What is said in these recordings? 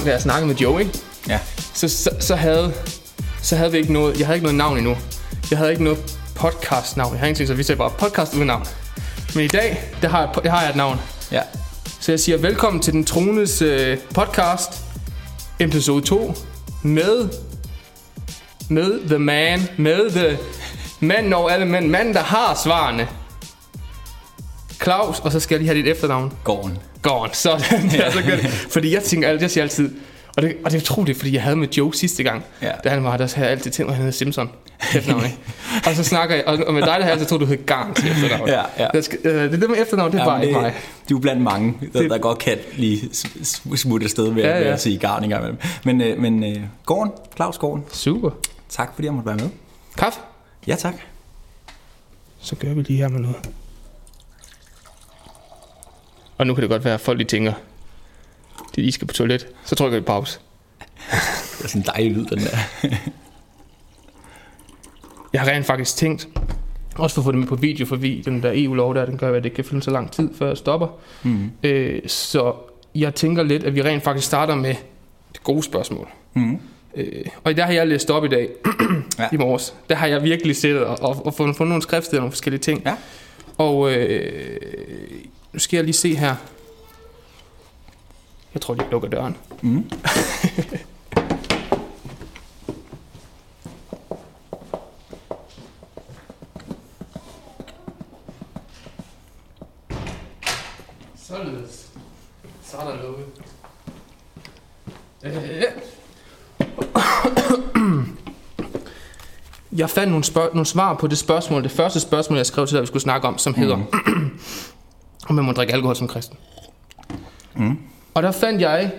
gang, da jeg snakkede med Joe, ikke? Ja. Så, så, så, havde, så havde vi ikke noget, jeg havde ikke noget navn endnu. Jeg havde ikke noget podcast navn. Jeg havde ingenting, så vi sagde bare podcast uden navn. Men i dag, der har, jeg, der har jeg et navn. Ja. Så jeg siger velkommen til den trones øh, podcast, episode 2, med, med the man, med the mand over alle mænd, manden der har svarene. Claus, og så skal jeg lige have dit efternavn. Gården. Gone. Sådan, det er så godt. Fordi jeg tænker altid, jeg siger altid, og det, og det er utroligt, fordi jeg havde med Joe sidste gang, Ja. da han var der havde jeg altid tænkt, at han hed Simpson. Efternavn, ikke? og så snakker jeg, og med dig, der har jeg altid troet, du hed Garn til efternavn. Ja, ja. Jeg skal, øh, det der med efternavn, det er bare ikke mig. Du er blandt mange, der, Det- der godt kan lige sm- sm- smutte afsted med, Ja, ja, med at sige garninger imellem. Men, øh, men øh, Gården, Claus Gården, Super. tak fordi jeg måtte være med. Kaffe? Ja, tak. Så gør vi lige her med noget. Og nu kan det godt være, at folk lige tænker, de lige skal på toilet. Så trykker vi pause. Det er sådan en dejlig lyd, den der. Jeg har rent faktisk tænkt, også for at få det med på video, for vi, den der EU-lov der, den gør, at det kan følge så lang tid, før jeg stopper. Mm. Øh, så jeg tænker lidt, at vi rent faktisk starter med det gode spørgsmål. Mm. Øh, og der har jeg læst op i dag, Ja. i morges. Der har jeg virkelig siddet og, og, og fundet, fundet nogle skriftsteder og nogle forskellige ting. Ja. Og øh, nu skal jeg lige se her. Jeg tror, de lukker døren. Mm. Således. Så er der lukket. Øh. Jeg fandt nogle, spørg- nogle svar på det spørgsmål, det første spørgsmål, jeg skrev til dig, vi skulle snakke om, som hedder, om man må drikke alkohol som kristen. Mm. Og der fandt jeg,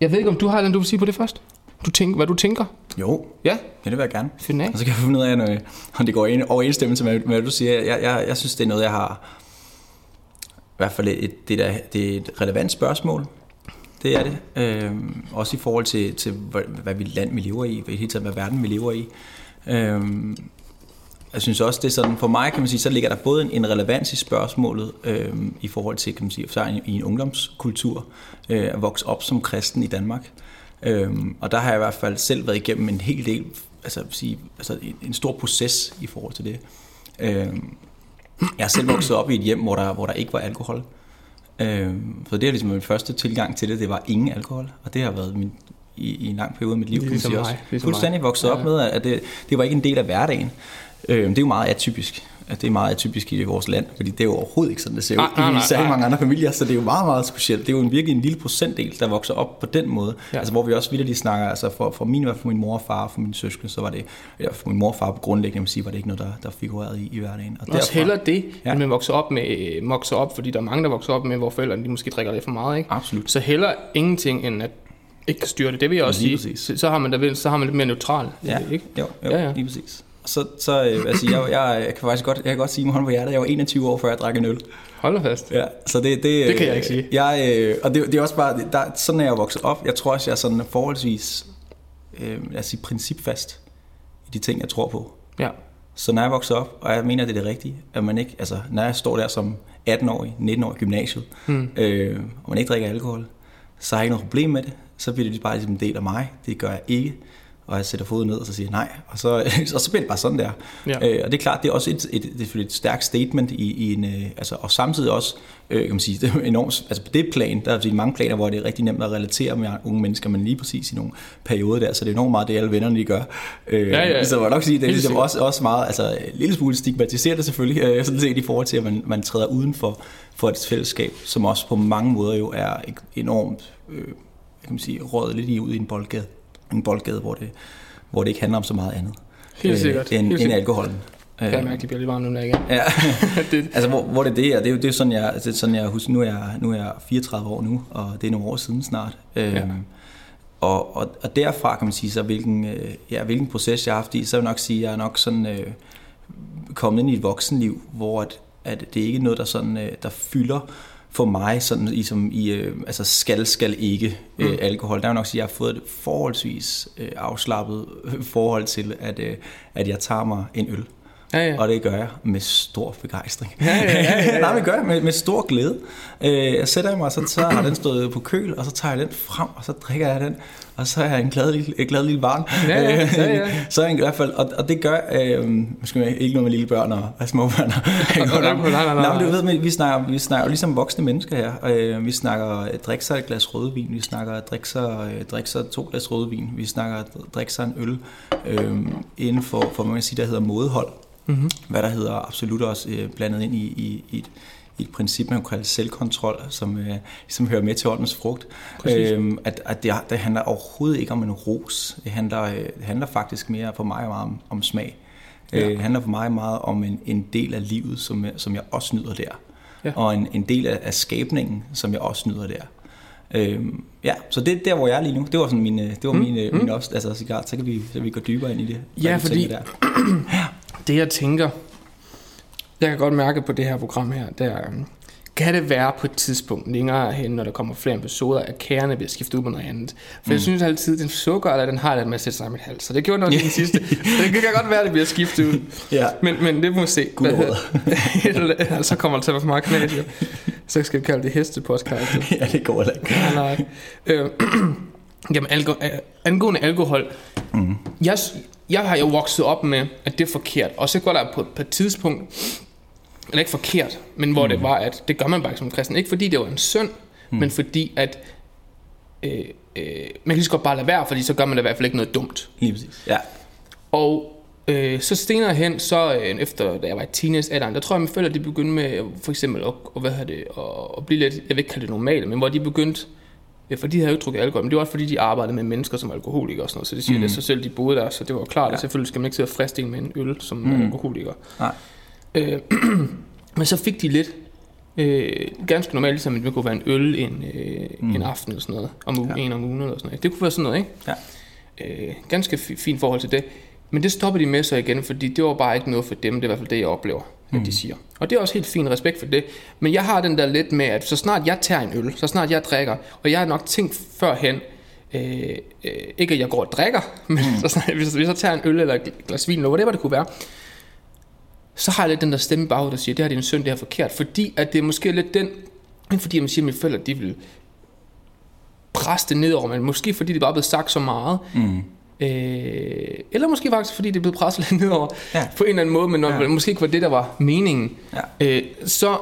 jeg ved ikke, om du har noget, du vil sige på det først? Du tænker, hvad du tænker? Jo, Ja, ja, det vil jeg gerne. find af. Og så kan jeg finde ud af, når- om det går ind overensstemmelse med, hvad du siger. Jeg, jeg, jeg synes, det er noget, jeg har... I hvert fald et, det, der, det er et relevant spørgsmål. Det er det. Øhm, også i forhold til, til hvad, hvad vi land vi lever i, hvad, i hele taget, hvad verden vi lever i. Øhm, jeg synes også, det er sådan, for mig kan man sige, så ligger der både en, en relevans i spørgsmålet øhm, i forhold til, kan man sige, i, i en ungdomskultur, øh, at vokse op som kristen i Danmark. Øhm, og der har jeg i hvert fald selv været igennem en hel del, altså, sige, altså en, en stor proces i forhold til det. Øhm, jeg er selv vokset op i et hjem, hvor der, hvor der ikke var alkohol. Øhm, så det er ligesom min første tilgang til det, det var ingen alkohol, og det har været min, i, i en lang periode af mit liv, kan man Ligesom sige mig, også. ligesom Fuldstændig vokset op Ja. med, at det, det var ikke en del af hverdagen. Øhm, det er jo meget atypisk. At det er meget atypisk i vores land, fordi det er jo overhovedet ikke sådan, det ser ud nej, i særlig mange andre familier, så det er jo meget, meget specielt. Det er jo en virkelig en lille procentdel, der vokser op på den måde. Ja. Altså hvor vi også vildt lige snakker, altså for, for min, for min mor og far for mine søskende, så var det, ja, for min mor og far på grundlæggende, man sige, var det ikke noget, der, der figurerede i, i hverdagen. Og Også hellere det, ja. End man vokser op, med, vokser op, fordi der er mange, der vokser op med, hvor forældrene de måske drikker lidt for meget. Ikke? Absolut. Så hellere ingenting, end at ikke kan styre det. Det vil jeg også Lige sige. præcis. Så, så, har man der, så har man lidt mere neutral. Ja, Ikke? jo, jo Ja, ja, ja. ja. lige præcis. Så, så øh, altså, jeg, jeg, jeg, kan faktisk godt, jeg kan godt sige med hånden på hjertet, jeg var 21 år, før jeg drak en øl. Hold fast. Ja, så det, det, Det kan jeg øh, ikke sige. Jeg, øh, og det, det er også bare, der, sådan er jeg vokset op. Jeg tror også, jeg er sådan forholdsvis, øh, lad os sige, principfast i de ting, jeg tror på. Ja. Så når jeg vokser op, og jeg mener, det er det rigtige, at man ikke, altså når jeg står der som 18-årig, 19-årig i gymnasiet, Hmm. øh, og man ikke drikker alkohol, så har jeg ikke noget problem med det. Så bliver det bare ligesom en del af mig. Det gør jeg ikke. Og jeg sætter foden ned, og så siger nej. Og så, og så bliver det bare sådan der. Ja. Øh, og det er klart, det er også et, et, det er et stærkt statement i, i en, øh, altså, og samtidig også, øh, kan man sige, det er enormt, altså på det plan, der er altså mange planer, hvor det er rigtig nemt at relatere med unge mennesker, men lige præcis i nogle perioder der, så det er enormt meget det, alle vennerne de gør. Øh, Ja, ja. Så jeg nok sige, det er ligesom også, også meget, altså en lille smule stigmatiseret selvfølgelig, øh, sådan set i forhold til, at man, man træder uden for, for et fællesskab, som også på mange måder jo er enormt, øh, kan man sige, rådet lidt i ud i en boldgade. En boldgade, hvor det, hvor det ikke handler om så meget andet. Helt sikkert. Øh, end, Helt end sikkert. alkoholen. Kan jeg mærke, det bliver lidt varmt nu igen. Ja, det, altså hvor, hvor det er det, og det er jo det er sådan, jeg, det er sådan, jeg husker, nu er jeg, nu er jeg 34 år nu, og det er nogle år siden snart. Øhm, Ja. og, og, og derfra kan man sige, så hvilken, øh, ja, hvilken proces jeg har haft i, så vil jeg nok sige, at jeg er nok sådan øh, kommet ind i et voksenliv, hvor at, at det ikke er noget, der, sådan, øh, der fylder for mig, sådan i, som i, øh, altså skal, skal ikke øh, Mm. alkohol. Der jeg nok sige, at jeg har fået et forholdsvis øh, afslappet forhold til, at, øh, at jeg tager mig en øl. Ja, ja. Og det gør jeg med stor begejstring. Ja, ja, ja, ja, ja. Nej, det gør jeg med, med stor glæde. Øh, jeg sætter mig, og så, så har den stået på køl, og så tager jeg den frem, og så drikker jeg den, og så er jeg en glad lille, et glad lille barn. Ja, ja, ja, ja. så er jeg i hvert fald, og, og det gør, øh, måske ikke noget med lille børn og, og små børn. nej, nej, nej, nej. nej, men du ved, vi snakker, vi snakker jo ligesom voksne mennesker her. Øh, vi snakker at drikke sig et glas rødvin, vi snakker drikke sig, øh, drikke sig to glas rødvin, vi snakker drikke sig en øl øh, inden for, for, man kan sige, der hedder modehold. Mm-hmm. Hvad der hedder absolut også øh, blandet ind i, i, i et i et princip, man kan kalde selvkontrol, som, øh, som hører med til åndens frugt. Øhm, at at det, det handler overhovedet ikke om en ros. Det handler, øh, det handler faktisk mere for mig meget om, om smag. Ja. Øh, det handler for mig meget om en, en del af livet, som, som jeg også nyder der. Ja. Og en, en del af, af skabningen, som jeg også nyder der. Øhm, ja, så det er der, hvor jeg er lige nu. Det var sådan min, øh, det var mm. min, mm. min også, altså cigar. Så kan vi, så kan vi gå dybere ind i det. Ja, fordi der. det jeg tænker, jeg kan godt mærke på det her program her, der kan det være på et tidspunkt længere hen, når der kommer flere episoder, at kærerne bliver skiftet ud med noget andet. For mm. jeg synes altid, at den sukker, eller den har det med at sætte sig i mit hals. Så det gjorde i den sidste. det kan godt være, at det bliver skiftet ud. ja. men, men det må vi se. så kommer der til at være for meget knæs, Så skal vi kalde det hestepodcast. ja, det går da ikke. Nej, nej. Øh, jamen, alko- angående alkohol. Mm. Jeg, jeg har jo vokset op med, at det er forkert. Og så går der på, på et tidspunkt, eller ikke forkert, men hvor mm. det var, at det gør man bare ikke som kristen. Ikke fordi det var en synd, mm. men fordi at øh, øh, man kan lige så godt bare lade være, fordi så gør man da i hvert fald ikke noget dumt. Lige præcis, ja. Og øh, så senere hen, så øh, efter da jeg var i teenage-alderen, der tror jeg, at mine forældre de begyndte med for eksempel at, og, hvad det, at, at blive lidt, jeg vil ikke kalde det normale, men hvor de begyndte Ja, for de havde jo ikke drukket alkohol, men det var også fordi, de arbejdede med mennesker som alkoholikere og sådan noget, så det siger mm. det sig selv, de boede der, så det var klart, ja. at selvfølgelig skal man ikke sidde og friste en med en øl som mm. alkoholiker. Nej. Øh, men så fik de lidt, øh, ganske normalt, ligesom det kunne være en øl en, øh, mm. en aften eller sådan noget, om ugen, ja. en om ugen eller sådan noget. Det kunne være sådan noget, ikke? Ja. Øh, ganske fint forhold til det. Men det stopper de med så igen, fordi det var bare ikke noget for dem, det er i hvert fald det, jeg oplever, at mm. de siger. Og det er også helt fint respekt for det. Men jeg har den der lidt med, at så snart jeg tager en øl, så snart jeg drikker, og jeg har nok tænkt førhen, øh, øh, ikke at jeg går og drikker, men mm. så snart, hvis, hvis jeg tager en øl eller et glas vin, eller whatever det kunne være, så har jeg lidt den der stemme bag, der siger, det her det er en synd, det er forkert. Fordi at det er måske lidt den, ikke fordi man siger, at mine forældre, de vil presse det ned over, men måske fordi det bare er blevet sagt så meget. Mm. Øh, eller måske faktisk fordi det er blevet presset lidt nedover ja. på en eller anden måde, men når ja. måske ikke var det, der var meningen, ja. øh, så,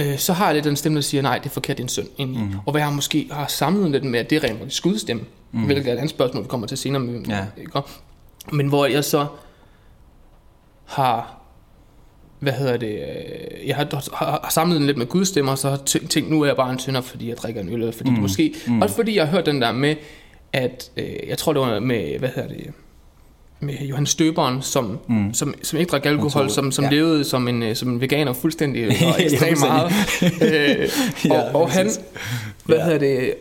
øh, så har jeg lidt den stemme, der siger, nej, det er forkert, det er en synd. Mm. Og hvad jeg måske har samlet lidt med, at det er rent skudstemme, mm. hvilket er et andet spørgsmål, vi kommer til senere. Med, ja. ikke? Men hvor jeg så har hvad hedder det, øh, jeg har, har samlet den lidt med gudstemmer, og så har tænkt, nu er jeg bare en synder, fordi jeg drikker en øl, eller fordi mm. måske, mm. også fordi jeg har hørt den der med, at, øh, jeg tror det var med, hvad hedder det, med Johannes Støberen, som, mm. som, som ikke drak alkohol, som, som ja. levede som en, øh, som en veganer fuldstændig og ekstremt meget. øh, ja, og, og han, hvad ja. hedder det,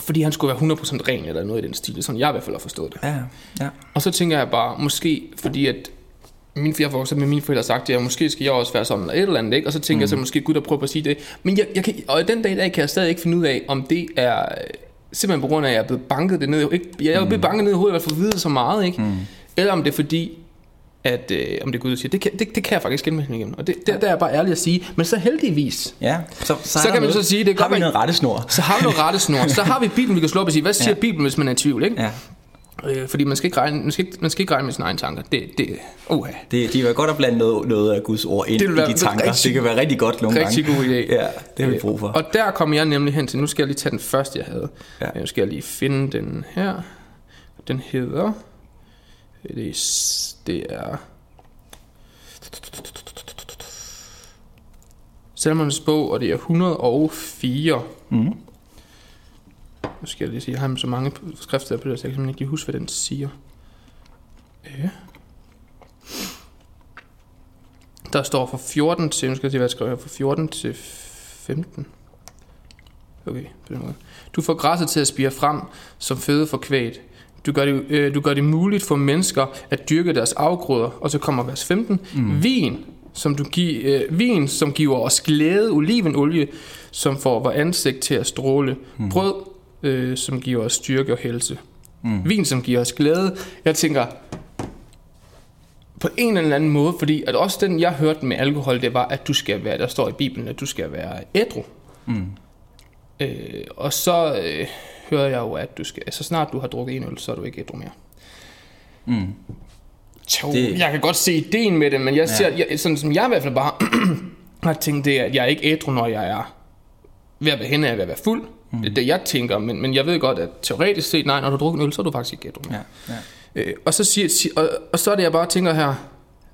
fordi han skulle være 100% ren eller noget i den stil, sådan jeg i hvert fald har forstået det. Ja, ja. Og så tænker jeg bare, måske fordi at min, jeg får med mine forældre sagt, at måske skal jeg også være sådan, eller et eller andet, ikke? og så tænker mm. jeg så, måske Gud at prøve at sige det. Men jeg, jeg kan, og den dag i dag kan jeg stadig ikke finde ud af, om det er simpelthen på grund af, at jeg er blevet banket det ned. Ikke, jeg er blevet mm. banket ned i hovedet, at vide så meget, ikke? Mm. Eller om det er fordi, at øh, om det er Gud, siger, det kan, det, det kan jeg faktisk gennem igen. Og det, der, der er bare ærligt at sige. Men så heldigvis, ja, så, så, så kan man noget, så sige, det har vi noget rettesnor. Så har vi noget rettesnor. så har vi Bibelen, vi kan slå op og sige, hvad siger ja. Bibelen, hvis man er i tvivl, ikke? Ja. Øh, fordi man skal, ikke regne, man, skal ikke, man skal ikke regne med sine egne tanker. Det, det, uh. det, det er godt at blande noget, noget af Guds ord ind det være, i de tanker. Rigtig, det kan være rigtig godt nogle rigtig gange. Rigtig god idé. Ja, det har vi brug for. Og der kommer jeg nemlig hen til, nu skal jeg lige tage den første, jeg havde. Ja. Nu skal jeg lige finde den her. Den hedder, det er, det er Salmernes bog, og det er 104. Mm. Nu skal jeg lige sige, jeg har så mange skrifter på det, så jeg kan ikke lige huske, hvad den siger. Ja. Der står fra 14 til, nu skal jeg se, hvad jeg skriver fra 14 til 15. Okay, på den måde. Du får græsset til at spire frem som føde for kvæget. Du gør, det, øh, du gør det muligt for mennesker at dyrke deres afgrøder. Og så kommer vers 15. Mm. Vin, som du gi, øh, vin, som giver os glæde, olivenolie, som får vores ansigt til at stråle. Mm. Brød, øh, som giver os styrke og helse. Mm. Vin, som giver os glæde. Jeg tænker, på en eller anden måde, fordi at også den, jeg hørte med alkohol, det var, at du skal være, der står i Bibelen, at du skal være ædru. Mm. Øh, og så øh, hører jeg jo, at du skal, så snart du har drukket en øl, så er du ikke ædru mere. Mm. Jo, Det- jeg kan godt se ideen med det, men jeg Ja. ser, jeg, sådan som jeg i hvert fald bare har tænkt, det er, at jeg er ikke ædru, når jeg er ved at være henne af ved at være fuld. Mm. Det er det, jeg tænker, men, men jeg ved godt, at teoretisk set, nej, når du drukker en øl, så er du faktisk ikke mere. Ja, ja. Øh, og, så siger, sig, og, og så er det, jeg bare tænker her,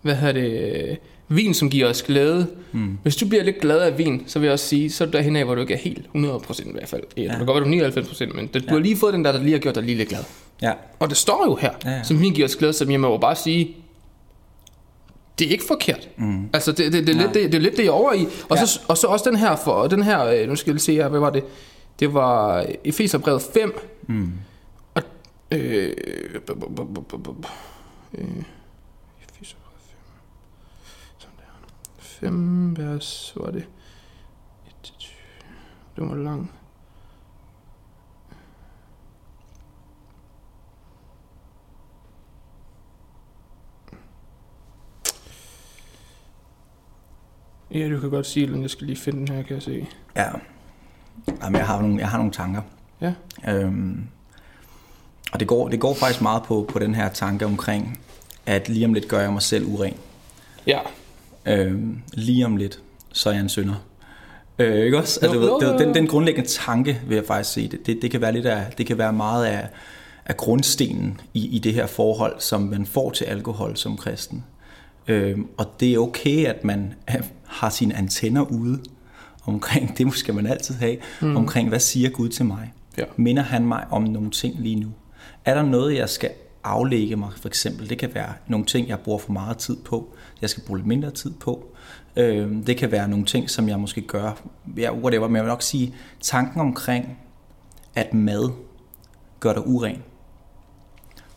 hvad hedder det, vin, som giver os glæde. Mm. Hvis du bliver lidt glad af vin, så vil jeg også sige, så er du derhen af, hvor du ikke er helt 100% i hvert fald. Ja. Ja. Det kan godt være, du er 99%, men det, du har lige fået den der, der lige har gjort dig lige lidt glad. ja. Og det står jo her, Ja, ja. som vin giver os glæde, som jeg må bare sige, det er ikke forkert. Mm. Altså, det, det, det, er Nej. lidt, det, det er lidt det, jeg er over i. Og, Ja. så, og så også den her, for, den her, øh, nu skal jeg lige se her, hvad var det? Det var Efeserbrevet 5, Mm. Øh, bu- bu- øh, Efeserbrevet 5. Sådan der. 5 vers, hvor var det? 1-20. Det var lang. Ja, du kan godt sige, at jeg skal lige finde den her, kan jeg se. Ja. Jamen, jeg har nogle, jeg har nogle tanker. Ja. Øhm, og det går, det går faktisk meget på, på den her tanke omkring, at lige om lidt gør jeg mig selv uren. Ja, Øhm, lige om lidt, så er jeg en synder. Øh, ikke også? Altså, Jo, jo, det, jo, den, den grundlæggende tanke, vil jeg faktisk sige, det, det, det kan være lidt af, det kan være meget af, af grundstenen i, i det her forhold, som man får til alkohol som kristen. Øhm, og det er okay, at man har sine antenner ude omkring, det skal man altid have, mm. omkring, hvad siger Gud til mig? Ja. Minder han mig om nogle ting lige nu? Er der noget, jeg skal aflægge mig, for eksempel? Det kan være nogle ting, jeg bruger for meget tid på, jeg skal bruge lidt mindre tid på. Øhm, det kan være nogle ting, som jeg måske gør, ja, whatever, men jeg vil nok sige, tanken omkring, at mad gør dig uren.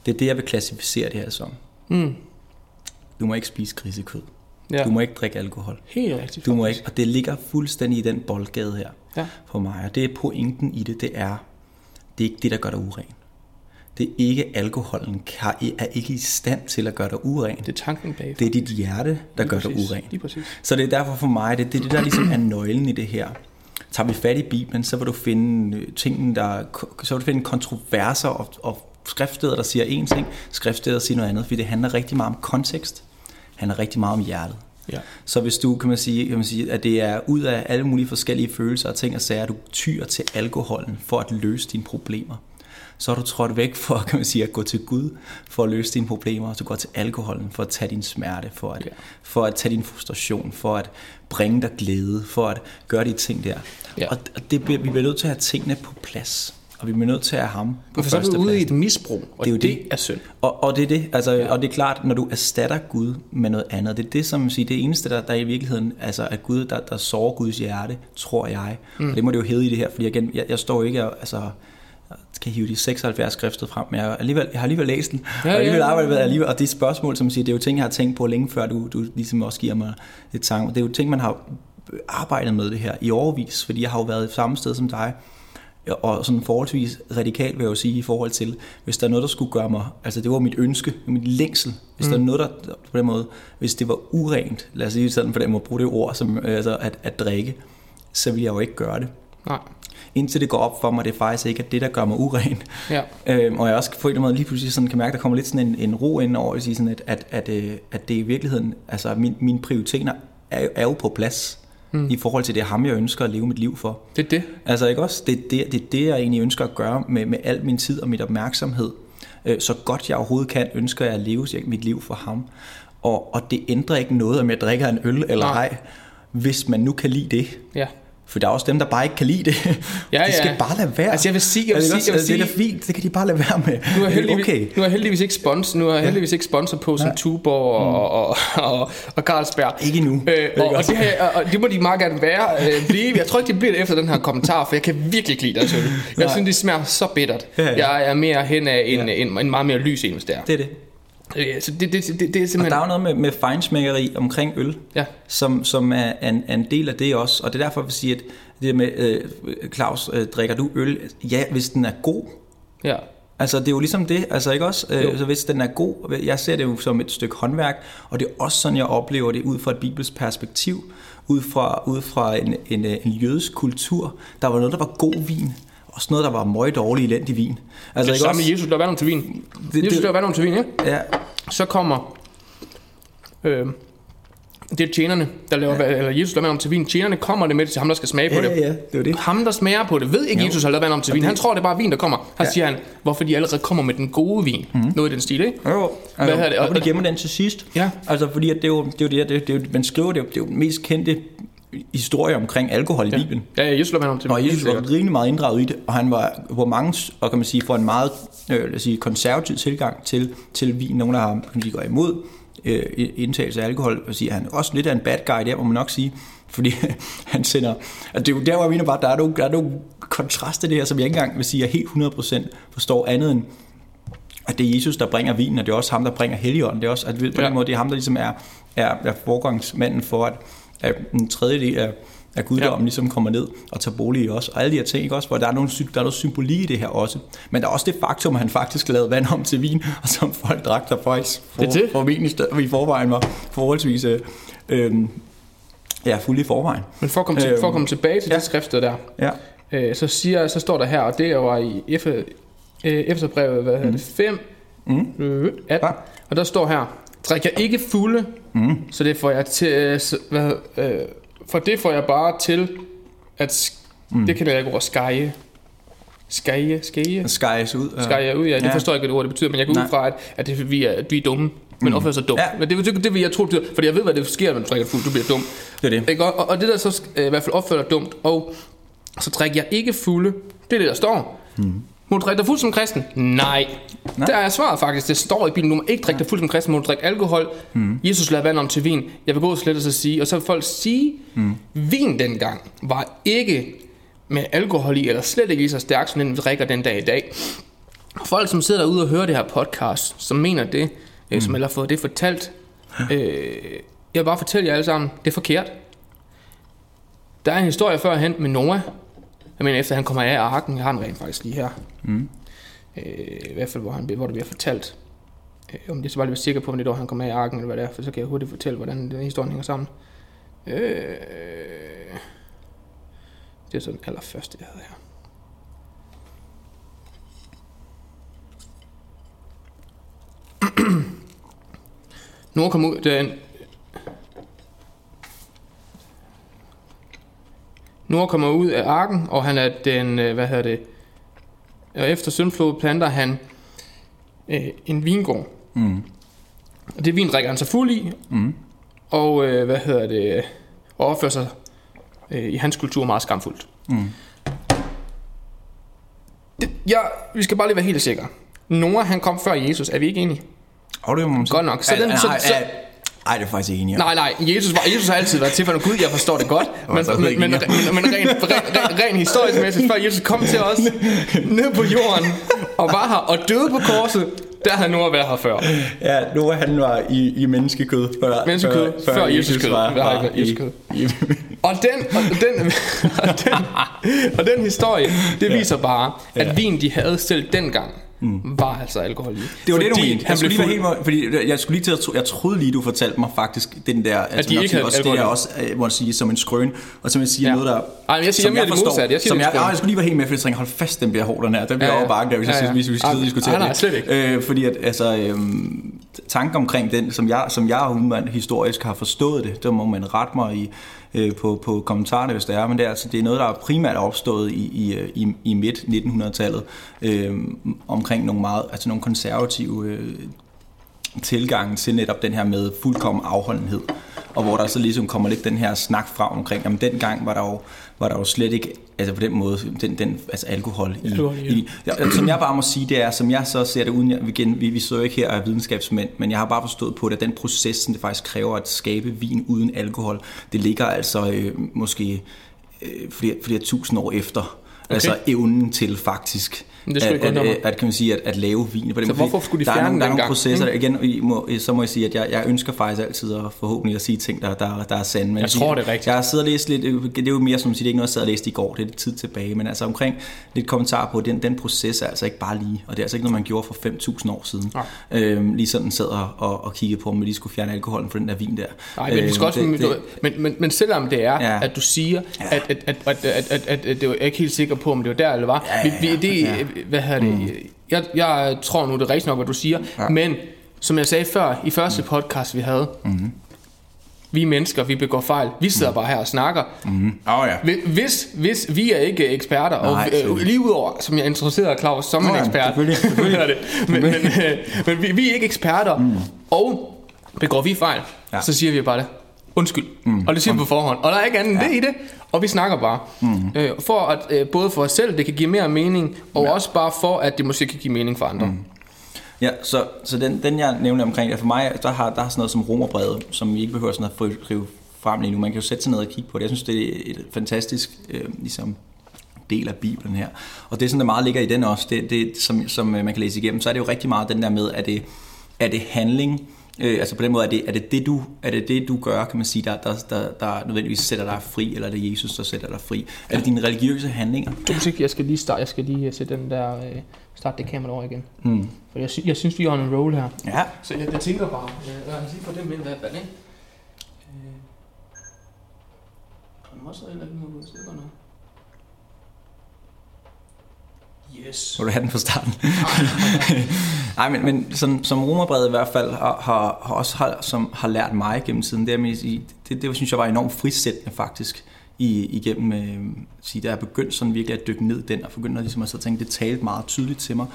Det er det, jeg vil klassificere det her som. mm. Du må ikke spise grisekød. Ja. Du må ikke drikke alkohol. helt rigtigt. Du må faktisk. ikke, og det ligger fuldstændig i den boldgade her Ja. for mig. Og det er pointen i det, det er, det er ikke det, der gør dig uren. Det er ikke alkoholen, kan, er ikke i stand til at gøre dig uren. Det er tanken bag. Det er dit hjerte, der gør dig uren. Lige præcis. Så det er derfor for mig, det, det er det, der ligesom er nøglen i det her. Tager vi fat i Bibelen, så vil du finde øh, ting, der, så vil du finde kontroverser og, og skriftsteder, der siger én ting, skriftsteder, der siger noget andet, fordi det handler rigtig meget om kontekst, handler rigtig meget om hjertet. Ja. Så hvis du kan man sige, kan man sige, at det er ud af alle mulige forskellige følelser og ting og sager, du tyr til alkoholen for at løse dine problemer, så er du trådt væk for kan man sige, at gå til Gud for at løse dine problemer, så du går til alkoholen for at tage din smerte, for at, Ja. for at tage din frustration, for at bringe dig glæde, for at gøre de ting der. Ja. Og og det, vi bliver nødt til at have tingene på plads, og vi bliver nødt til at have ham på For så er du ude i et misbrug, og Det er jo det det. er synd. og, og det er det, altså, ja. og det er klart, når du erstatter Gud med noget andet, det er det, som siger, det eneste, der, der i virkeligheden, altså at Gud, der, der sårer Guds hjerte, tror jeg. Mm. Og det må det jo hedde i det her, fordi igen, jeg, jeg står ikke og, altså, skal hive de 76 skrifter frem, men jeg, alligevel, jeg har alligevel læst den, ja, og alligevel arbejdet med alligevel, og det er spørgsmål, som siger, det er jo ting, jeg har tænkt på længe før, du, du ligesom også giver mig et tanke. Det er jo ting, man har arbejdet med det her i overvis, fordi jeg har jo været samme sted som dig, og sådan forholdsvis radikalt vil jeg jo sige i forhold til, hvis der er noget, der skulle gøre mig, altså det var mit ønske, mit længsel, hvis mm. der er noget, der på den måde, hvis det var urent, lad os sige sådan på den måde, bruge det ord, som, altså at, at drikke, så ville jeg jo ikke gøre det. Nej. Indtil det går op for mig, det er faktisk ikke at det, der gør mig uren. Ja. Øhm, og jeg også på en eller anden måde lige pludselig sådan kan mærke, at der kommer lidt sådan en, en ro ind over, at, sige sådan, at, at, at, øh, at det i virkeligheden, altså min, mine prioriteter er, er jo på plads mm. i forhold til det ham, jeg ønsker at leve mit liv for. Det er det. Altså ikke også? Det er det, det, er det jeg egentlig ønsker at gøre med, med al min tid og mit opmærksomhed. Øh, Så godt jeg overhovedet kan, ønsker jeg at leve mit liv for ham. Og, og det ændrer ikke noget, om jeg drikker en øl eller Nej. ej, hvis man nu kan lide det. Ja. For der er også dem, der bare ikke kan lide det. Ja, de skal ja. bare lade være. Altså, jeg vil sige- jeg vil sige- jeg vil altså, Det er sige- fint, det kan de bare lade være med. Nu er heldigvis, okay. nu er heldigvis ikke sponsor, nu er heldigvis ikke sponsor på som. Tuborg og, og, og, og Carlsberg. Ikke endnu. Øh, og, og, det her, og det må de meget gerne være. Øh, blive. Jeg tror ikke, det bliver det efter den her kommentar, for jeg kan virkelig ikke lide deres øl. Jeg Nej. synes, det smager så bittert. Ja, ja. Jeg er mere hen af en, Ja. en, en meget mere lys en, hvis det er. Det er det. Øh, Så det, det, det, det er Og der simpelthen... er jo noget med, med fejnsmækkeri omkring øl, Ja. som, som er, en, er en del af det også. Og det er derfor, jeg vil sige, at det med, øh, Claus, øh, drikker du øl? Ja, hvis den er god. Ja. Altså, det er jo ligesom det, altså ikke også? Øh, så hvis den er god, jeg ser det jo som et stykke håndværk, og det er også sådan, jeg oplever det ud fra et bibelsk perspektiv, ud fra, ud fra en, en, en jødisk kultur. Der var noget, der var god vin, også noget, der var møg dårlig elendig vin. Altså, det er samme Jesus, der var til vin. Det, Jesus, der var til vin, ikke? Ja. Så kommer... Øh, det er tjenerne, der laver, ja. eller Jesus laver vand om til vin. Tjenerne kommer det med det til ham, der skal smage på Ja, det. ja, det var det. Ham, der smager på det, ved ikke, Jo. Jesus har lavet vand om til vin. Han tror, det er bare vin, der kommer. Her Ja. siger han, hvorfor de allerede kommer med den gode vin. Mm. Noget i den stil, ikke? Jo, Hvad hedder det? Og, Og- og de gemmer den til sidst. Ja. Altså, fordi at det er jo det, er jo det, det, det, er jo, man skriver det, er jo- det er jo den mest kendte historie omkring alkohol i Bibelen. Ja, ja, Jesus vand om til. Og Jesus var rimelig meget inddraget i det, og han var på mange, og kan man sige, for en meget øh, lad os sige, konservativ tilgang til, til vin. Nogle, der har, kan man sige, går imod øh, indtagelse af alkohol, og siger, han er også lidt af en bad guy, der må man nok sige, fordi han sender, altså det er jo der, hvor jeg mener bare, der er nogle, der er nogle kontraster det her, som jeg ikke engang vil sige, jeg helt 100% forstår andet end, at det er Jesus, der bringer vinen, og det er også ham, der bringer helligånden. Det er også, at på Ja. den måde, det er ham, der ligesom er, er, er forgangsmanden for, at, at en tredjedel af, af guddommen Ja. ligesom kommer ned og tager bolig i os. Og alle de her ting, ikke også? Hvor der er, nogle, der er noget symbolik i det her også. Men der er også det faktum, at han faktisk lavede vand om til vin, og som folk drak der faktisk for, Det er det. for i, i forvejen var forholdsvis øh, øh, ja, fuld i forvejen. Men for at komme, til, Øhm, for at komme tilbage til ja. det skriftsted der, Ja. øh, så, siger, så står der her, og det var i Efe, øh, Efterbrevet, hvad hedder det, 5, Mm. øh, 18, Ja. og der står her, drik jeg ikke fulde, Mm. så det får jeg til, øh, så- hvad, øh, for det får jeg bare til, at, Mm. det kan jeg ikke ord, skeje, skeje, skeje, Skæres ud. øh, skeje ud, ja, det Ja. forstår jeg ikke, hvad det ord det betyder, men jeg går ud fra, at, at det, er, vi, er, vi er dumme, men opfører sig dumt. Ja. Men det, det, det vil jeg tro, det betyder, fordi jeg ved, hvad det sker, når du drikker fuld, du bliver dum. Det er det. Ikke? Og, og, det der så øh, i hvert fald opfører dig dumt, og så drikker jeg ikke fulde, det er det, der står. Hmm. Må du drikke dig fuld som kristen? Nej. Nej. Der er svaret faktisk. Det står i Bibelen, du må ikke drikke dig fuld som kristen, må du drikke alkohol. Hmm. Jesus lader vand om til vin. Jeg vil gå slet og så sige, og så vil folk sige, hmm. vin dengang var ikke med alkohol i, eller slet ikke lige så stærk, som den vi drikker den dag i dag. Folk, som sidder derude og hører det her podcast, som mener det, øh, som eller har fået det fortalt, øh, jeg vil bare fortælle jer alle sammen, det er forkert. Der er en historie førhen med Noah. Jeg mener, efter han kommer af arken, har den rent faktisk lige her. Mm. Øh, I hvert fald, hvor, han, hvor det bliver fortalt. Øh, om det så bare lige være sikker på, om det er, han kommer af arken, eller hvad det er, for så kan jeg hurtigt fortælle, hvordan den historien hænger sammen. Øh, det er så den allerførste, jeg havde her. Noah kom ud, det er Noah kommer ud af arken, og han er den, øh, hvad hedder det, og efter syndflod planter han øh, en vingård. Mm. Og det vin drikker han sig fuld i, Mm. og øh, hvad hedder det, og opfører sig øh, i hans kultur meget skamfuldt. Mm. Det, ja, vi skal bare lige være helt sikre. Noah, han kom før Jesus, er vi ikke enige? Og det må man sige. Godt nok. Så den- så- så- ej, Ej, det er faktisk ikke enig. Nej, nej, Jesus, var, Jesus har altid været til for Gud, jeg forstår det godt. Men, men, men, men, men rent, rent, rent, historisk mæssigt, før Jesus kom til os ned på jorden og var her og døde på korset, der havde Noah været her før. Ja, Noah han var i, i menneskekød før, Menneskekød, før Jesus kød. var, Der har var ikke været Jesus kød. i, Og den, og den, og den, og den historie, det viser bare, at Ja. vin, de havde selv dengang, var altså alkohol i. Det var det, du Fordi mente. Han Jeg skulle blev lige helt, fordi jeg skulle lige til at tro, jeg troede lige, du fortalte mig faktisk den der, altså, de ikke havde også, det er alkohol. også, øh, må jeg sige, som en skrøn, og som jeg siger Ja. noget, der... Ej, men jeg siger som mere det forstår, modsatte. Jeg siger, som det jeg, ah, jeg skulle lige være helt med, for jeg tænker, hold fast, den bliver hård, den her. Den bliver Ja, ja, ja. over bakken, der, hvis Ja, jeg ja. hvis vi skal Ah, diskutere ah, nej, det. slet ikke. Øh, fordi at, altså, øhm, tanke omkring den, som jeg, som jeg human, historisk har forstået det, der må man rette mig i, øh, på, på kommentarerne, hvis det er, men det er, altså, det er noget, der er primært opstået i, i, i, i midt 1900-tallet, øh, omkring nogle meget, altså nogle konservative øh, tilgange til netop den her med fuldkommen afholdenhed. Og hvor der så ligesom kommer lidt den her snak fra omkring, jamen dengang var der jo, var der jo slet ikke, altså på den måde, den, den, altså alkohol i, Alkohol, ja. i ja, Som jeg bare må sige, det er, som jeg så ser det uden, jeg, igen, vi, vi sidder ikke her og er videnskabsmænd, men jeg har bare forstået på det, at den proces, som det faktisk kræver at skabe vin uden alkohol, det ligger altså øh, måske øh, flere, flere tusind år efter. Okay. Altså evnen til faktisk det at, at, at, at, kan man sige, at, at lave vin på den Så hvorfor skulle de der er fjerne nogle, den der er nogle processer, der, igen, I må, så må jeg sige, at jeg, jeg ønsker faktisk altid at forhåbentlig at sige ting, der, der, der er sande. Men Jeg tror, det er rigtigt. Jeg har siddet og læst lidt, øh, det er jo mere som at sige, det er ikke noget, jeg sad og læste i går, det er lidt tid tilbage, men altså omkring lidt kommentar på, den, den proces er altså ikke bare lige, og det er altså ikke noget, man gjorde for 5.000 år siden. Nej. Øhm, lige sådan sad og, og, og kiggede på, om lige skulle fjerne alkoholen fra den der vin der. Nej, men vi skal også, Øhm, det, det, men, men, men selvom det er, Ja. at du siger, Ja. at, at, at, at, at, at, at, at det var, jeg er ikke helt sikker på, om det var der eller var. Ja, vi, ja, vi, det, ja. Hvad hedder det, jeg, jeg tror nu, det er rigtigt nok, hvad du siger, Ja. men som jeg sagde før, i første podcast, vi havde, mm-hmm. vi er mennesker, vi begår fejl, vi sidder bare her og snakker. Åh oh, ja. Hvi- Hvis, hvis vi er ikke eksperter, og Nej, øh, selvfølgelig. lige udover, som jeg introducerede Claus som Nå, en ekspert, selvfølgelig, er det? men, men, øh, men vi, vi er ikke eksperter, mm. og begår vi fejl, ja. så siger vi bare det. Undskyld. Mm. Og det siger på forhånd. Og der er ikke andet ja. det i det. Og vi snakker bare. Mm. Øh, for at øh, både for os selv, det kan give mere mening, og ja. også bare for, at det måske kan give mening for andre. Mm. Ja, så, så den, den jeg nævnte omkring, for mig, der har, der har sådan noget som romerbrevet, som vi ikke behøver sådan at rive frem lige nu. Man kan jo sætte sig ned og kigge på det. Jeg synes, det er et fantastisk øh, ligesom, del af Bibelen her. Og det er sådan, der meget ligger i den også, det, det som, som øh, man kan læse igennem, så er det jo rigtig meget den der med, at det, er det handling, øh, altså på den måde, er det, er det det, du, er det det, du gør, kan man sige, der, der, der, der nødvendigvis sætter dig fri, eller er det Jesus, der sætter dig fri? Er det dine religiøse handlinger? Jeg skal lige starte, jeg skal lige øh, sætte den der, øh, starte det kamera over igen. Mm. For jeg, sy- jeg synes, vi er on en roll her. Ja, Så jeg, jeg tænker bare, øh, lad os lige få dem ind i hvert fald, ikke? Øh, der må også heller ikke noget stykker nu. Yes. må du have den fra starten. Nej, men, men sådan, som romerbrevet i hvert fald har, har, har også har, som har lært mig gennem tiden, det, med, det, det synes jeg var enormt frisættende faktisk, i, igennem, øh, sige, da jeg begyndte sådan virkelig at dykke ned den, og begyndte ligesom at tænke, det talte meget tydeligt til mig,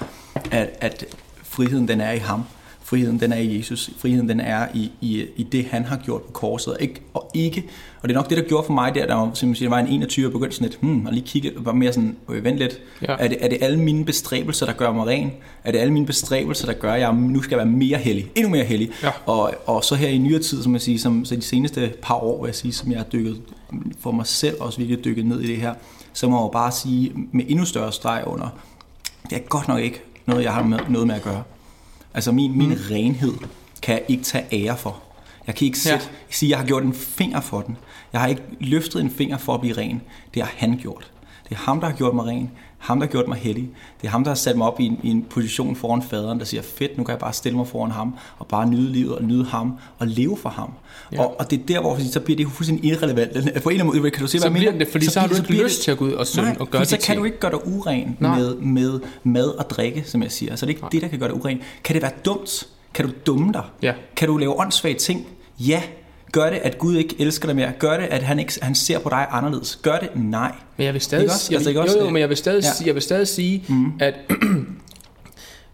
at, at friheden den er i ham. Friheden den er i Jesus. Friheden den er i, i, i det, han har gjort på korset. Og ikke, og ikke, og det er nok det, der gjorde for mig der, der var, siger, var en 21 og begyndte sådan lidt, hmm, og lige kigge, var mere sådan, øh, vent lidt. Ja. Er, det, er det alle mine bestræbelser, der gør mig ren? Er det alle mine bestræbelser, der gør, at jeg nu skal være mere hellig? Endnu mere hellig? Ja. Og, og så her i nyere tid, som jeg siger, som, så de seneste par år, vil jeg sige, som jeg har dykket for mig selv også virkelig dykket ned i det her, så må jeg jo bare sige med endnu større streg under, det er godt nok ikke noget, jeg har med, noget med at gøre. Altså min, min renhed kan jeg ikke tage ære for. Jeg kan ikke sætte, ja. sige, at jeg har gjort en finger for den. Jeg har ikke løftet en finger for at blive ren. Det har han gjort. Det er ham, der har gjort mig ren. Ham, der har gjort mig hellig. Det er ham, der har sat mig op i en, i en position foran faderen, der siger, fedt, nu kan jeg bare stille mig foran ham, og bare nyde livet, og nyde ham, og leve for ham. Ja. Og, og det er der, hvor så bliver det jo fuldstændig irrelevant. På en eller anden måde, kan du se, Så hvad jeg bliver mener? det, fordi så, har du ikke lyst det- til at gå ud og synge Nej, og gøre fordi så kan ting. du ikke gøre dig uren Nej. med, med mad og drikke, som jeg siger. Så det er ikke det, der kan gøre dig uren. Kan det være dumt? Kan du dumme dig? Ja. Kan du lave åndssvage ting? Ja. Gør det, at Gud ikke elsker dig mere? Gør det, at han, ikke, han ser på dig anderledes? Gør det? Nej. Men jeg vil stadig, Ikke også? jeg, Altså, ikke jo, også? jo, men jeg vil stadig, Ja. ja. jeg vil stadig sige, mm. at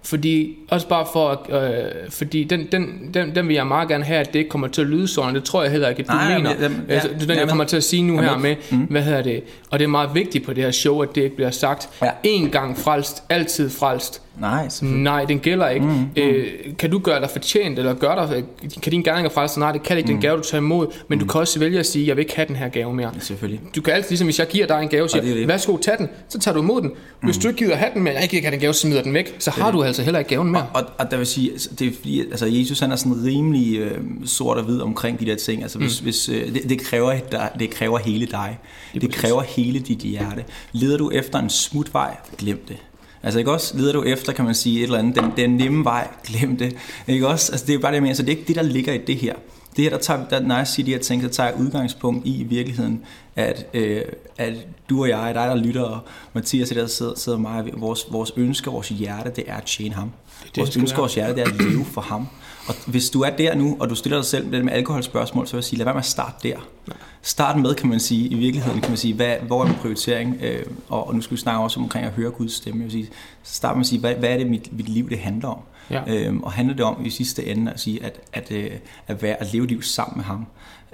fordi også bare for, øh, fordi den, den, den, den vil jeg meget gerne have, at det ikke kommer til at lyde sådan. Det tror jeg heller ikke, at du Nej, mener. men jeg- dem- ja, altså, det er den, jeg jeg kommer til at sige nu Jeg her er med, med. mm. hvad hedder det, og det er meget vigtigt på det her show, at det ikke bliver sagt, Ja. en gang frelst, altid frelst. Nej. Nej, den gælder ikke. Mm, Mm, øh, kan du gøre dig fortjent, eller gør dig, kan din gerninger frelse? Nej, det kan ikke. Den gave, du tager imod. Men du kan også vælge at sige, jeg vil ikke have den her gave mere. Selvfølgelig. Du kan altid, ligesom hvis jeg giver dig en gave og det siger, det. værsgo, tag den, så tager du imod den. Hvis du ikke gider have den, men jeg ikke kan have den gave, så smider den væk, så har du altså heller ikke gaven mere. Og, og der vil sige, altså, det er fordi, altså Jesus han er sådan rimelig øh, sort og hvid omkring de der ting. Altså hvis, mm. hvis, øh, det, det, kræver, dig- det kræver hele dig. Det præcis. kræver hele dit hjerte. Leder du efter en smutvej, glem det. Altså ikke også, leder du efter, kan man sige, et eller andet, den, den nemme vej, glem det. Ikke også? Altså det er bare det, jeg mener. Så det er ikke det, der ligger i det her. Det her, der tager, der, når jeg siger de her ting, så tager udgangspunkt i i virkeligheden, at, øh, at du og jeg, dig der lytter, og Mathias der sidder, sidder mig, vores, vores ønske, vores hjerte, det er at tjene ham. det, vores det skal ønske, vores hjerte, det er at leve for ham. Og hvis du er der nu, og du stiller dig selv med det med alkoholspørgsmål, så vil jeg sige, lad være med at starte der. Start med, kan man sige, i virkeligheden, kan man sige, hvad, hvor er min prioritering? Øh, og, og nu skal vi snakke også omkring at høre Guds stemme. Jeg vil sige, så start med at sige, hvad, hvad er det, mit, mit liv det handler om? Ja. Øhm, og handler det om i sidste ende at sige, at, at, øh, at, være, at leve liv sammen med ham?